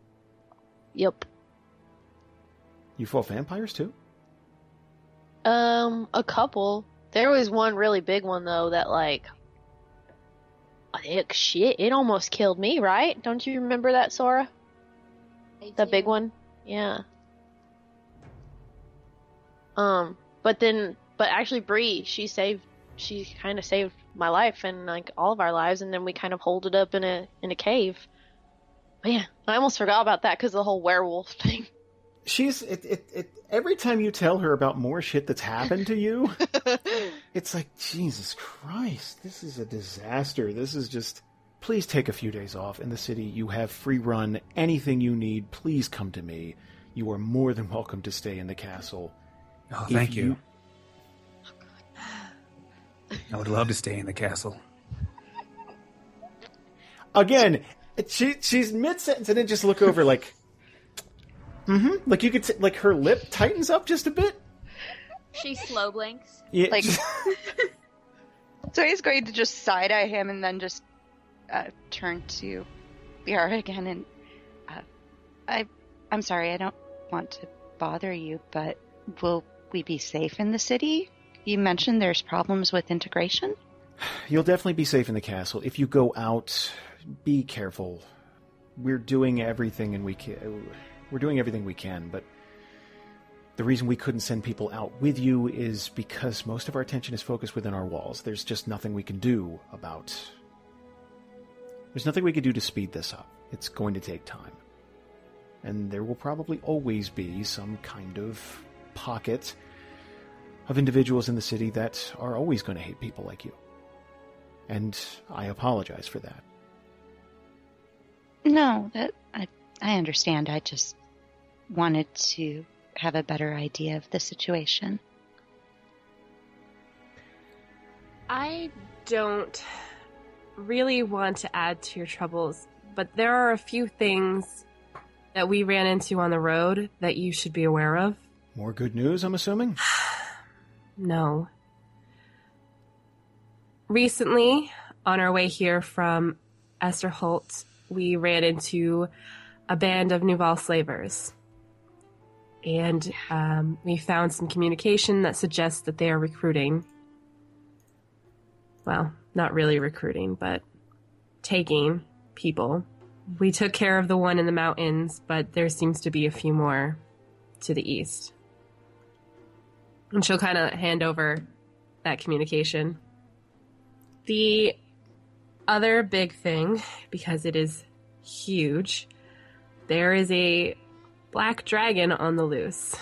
yep. You fought vampires too? Um, a couple. There was one really big one though that like, it, shit, it almost killed me. Right? Don't you remember that, Sora? The big one. Yeah. Um, but then, but actually, Bree, she saved, she kind of saved my life and like all of our lives, and then we kind of holed it up in a in a cave. Man, I almost forgot about that because the whole werewolf thing. She's it, it, it. Every time you tell her about more shit that's happened to you, it's like Jesus Christ, this is a disaster. This is just. Please take a few days off in the city. You have free run. Anything you need, please come to me. You are more than welcome to stay in the castle. Oh, If thank you. I would love to stay in the castle. Again, she she's mid sentence and then just look over like, mm-hmm. Like you could t- like her lip tightens up just a bit. She slow blinks. Yeah, Like, so he's going to just side eye him and then just uh, turn to Liara again and uh, I, I'm sorry, I don't want to bother you, but will we be safe in the city? You mentioned there's problems with integration. You'll definitely be safe in the castle. If you go out, be careful. We're doing everything and we can. We're doing everything we can, but the reason we couldn't send people out with you is because most of our attention is focused within our walls. There's just nothing we can do about. There's nothing we can do to speed this up. It's going to take time. And there will probably always be some kind of pocket of individuals in the city that are always going to hate people like you. And I apologize for that. No, that I I understand. I just wanted to have a better idea of the situation. I don't really want to add to your troubles, but there are a few things that we ran into on the road that you should be aware of. More good news, I'm assuming? No. Recently, on our way here from Esterholt, we ran into a band of Nuval slavers. And um, we found some communication that suggests that they are recruiting. Well, not really recruiting, but taking people. We took care of the one in the mountains, but there seems to be a few more to the east. And she'll kind of hand over that communication. The other big thing, because it is huge, there is a black dragon on the loose.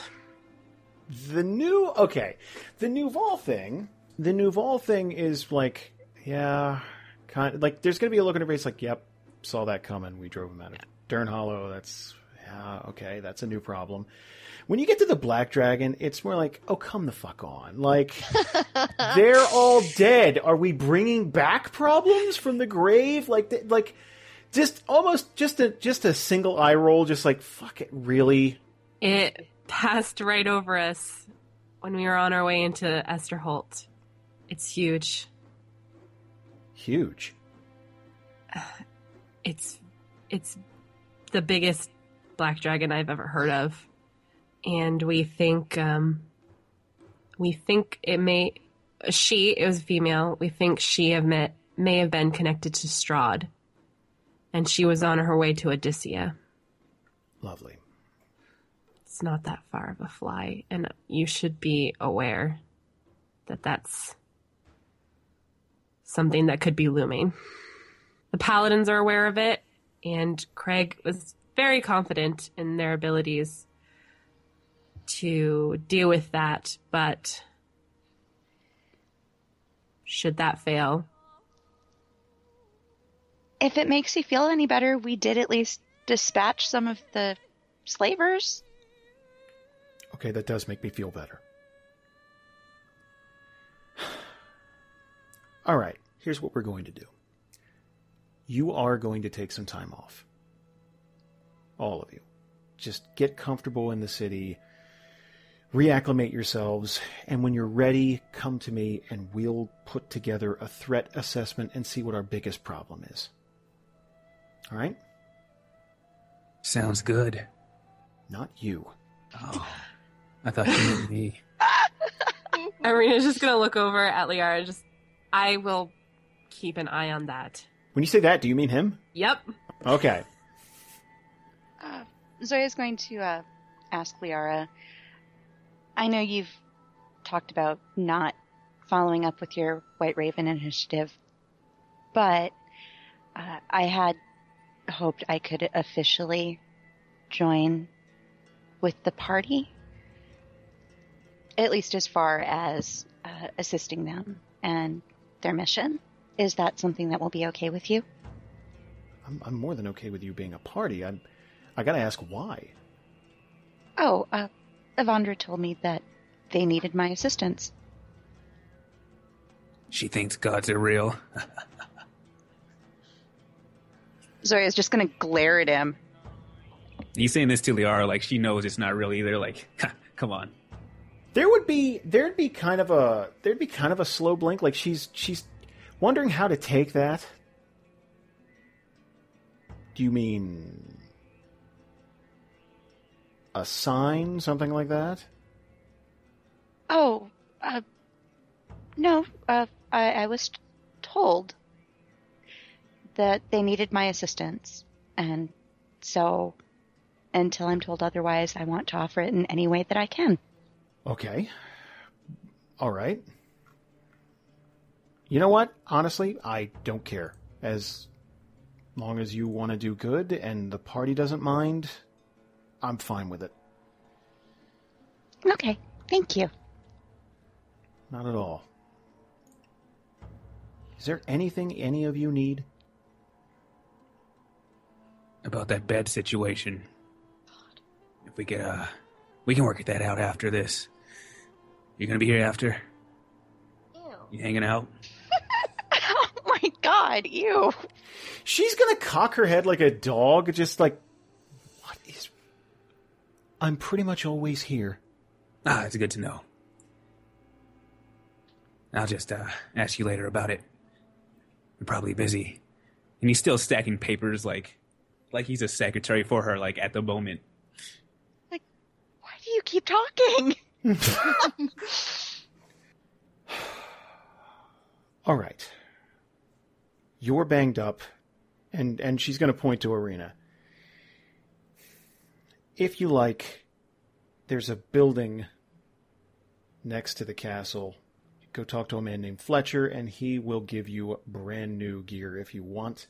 The new okay, the Nuval thing. The Nuval thing is like, yeah, kind like there's gonna be a look in her face like, yep, saw that coming. We drove him out of Dern Hollow. That's yeah, okay, that's a new problem. When you get to the Black Dragon, it's more like, oh, come the fuck on. Like, they're all dead. Are we bringing back problems from the grave? Like, th- like, just almost just a just a single eye roll. Just like, fuck it, really? It passed right over us when we were on our way into Esterholt. It's huge. Huge. It's it's the biggest black dragon I've ever heard of. And we think um we think it may she it was female. We think she have met may have been connected to Strahd. And she was on her way to Odyssia. Lovely. It's not that far of a fly and you should be aware that that's something that could be looming. The paladins are aware of it, and Craig was very confident in their abilities to deal with that, but should that fail, If it makes you feel any better, we did at least dispatch some of the slavers. Okay, that does make me feel better. All right, here's what we're going to do. You are going to take some time off. All of you. Just get comfortable in the city, reacclimate yourselves, and when you're ready, come to me and we'll put together a threat assessment and see what our biggest problem is. All right? Sounds good. Not you. Oh, I thought you meant me. Arina's just gonna look over at Liara. Just, I will keep an eye on that. When you say that, do you mean him? Yep. Okay. Uh, Zoya's going to uh, ask Liara. I know you've talked about not following up with your White Raven initiative, but uh, I had hoped I could officially join with the party, at least as far as uh, assisting them and their mission. Is that something that will be okay with you? I'm, I'm more than okay with you being a party. I'm, I gotta ask why. Oh, uh, Avandra told me that they needed my assistance. She thinks gods are real. Zoya's just gonna glare at him. He's saying this to Liara like she knows it's not real either. Like, come on. There would be there'd be kind of a there'd be kind of a slow blink. Like she's she's wondering how to take that. Do you mean a sign, something like that? Oh, uh, no, uh, I, I was told that they needed my assistance, and so until I'm told otherwise, I want to offer it in any way that I can. Okay. All right. You know what? Honestly, I don't care. As long as you want to do good and the party doesn't mind, I'm fine with it. Okay, thank you. Not at all. Is there anything any of you need? About that bed situation. If we get, uh, we can work that out after this. You're gonna be here after? Ew. You hanging out? oh my god, ew. She's gonna cock her head like a dog, just like, what is. I'm pretty much always here. Ah, it's good to know. I'll just uh, ask you later about it. You're probably busy, and he's still stacking papers like, like he's a secretary for her. Like at the moment. Like why do you keep talking? All right. You're banged up, and and she's going to point to Arina. If you like, there's a building next to the castle. Go talk to a man named Fletcher, and he will give you brand new gear if you want.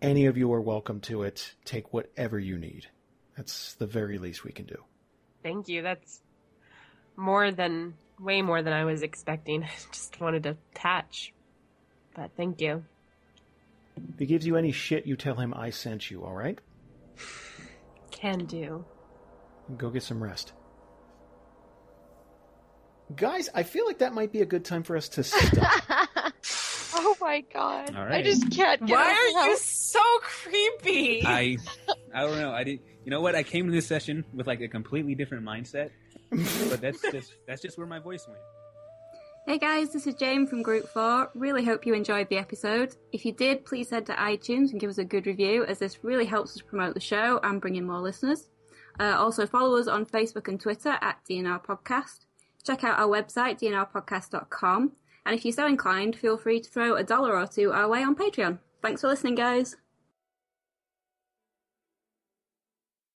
Any of you are welcome to it. Take whatever you need. That's the very least we can do. Thank you. That's more than, way more than I was expecting. I just wanted to attach. But thank you. If he gives you any shit, you tell him I sent you, alright? Can do. Go get some rest. Guys, I feel like that might be a good time for us to stop. oh my god. All I just can't get Why over are how- you so creepy? I, I don't know. I did. You know what? I came to this session with like a completely different mindset, but that's just that's just where my voice went. Hey guys, this is Jane from Group 4. Really hope you enjoyed the episode. If you did, please head to iTunes and give us a good review, as this really helps us promote the show and bring in more listeners. Uh, also, follow us on Facebook and Twitter at D&R Podcast. Check out our website, DandRpodcast.com. And if you're so inclined, feel free to throw a dollar or two our way on Patreon. Thanks for listening, guys.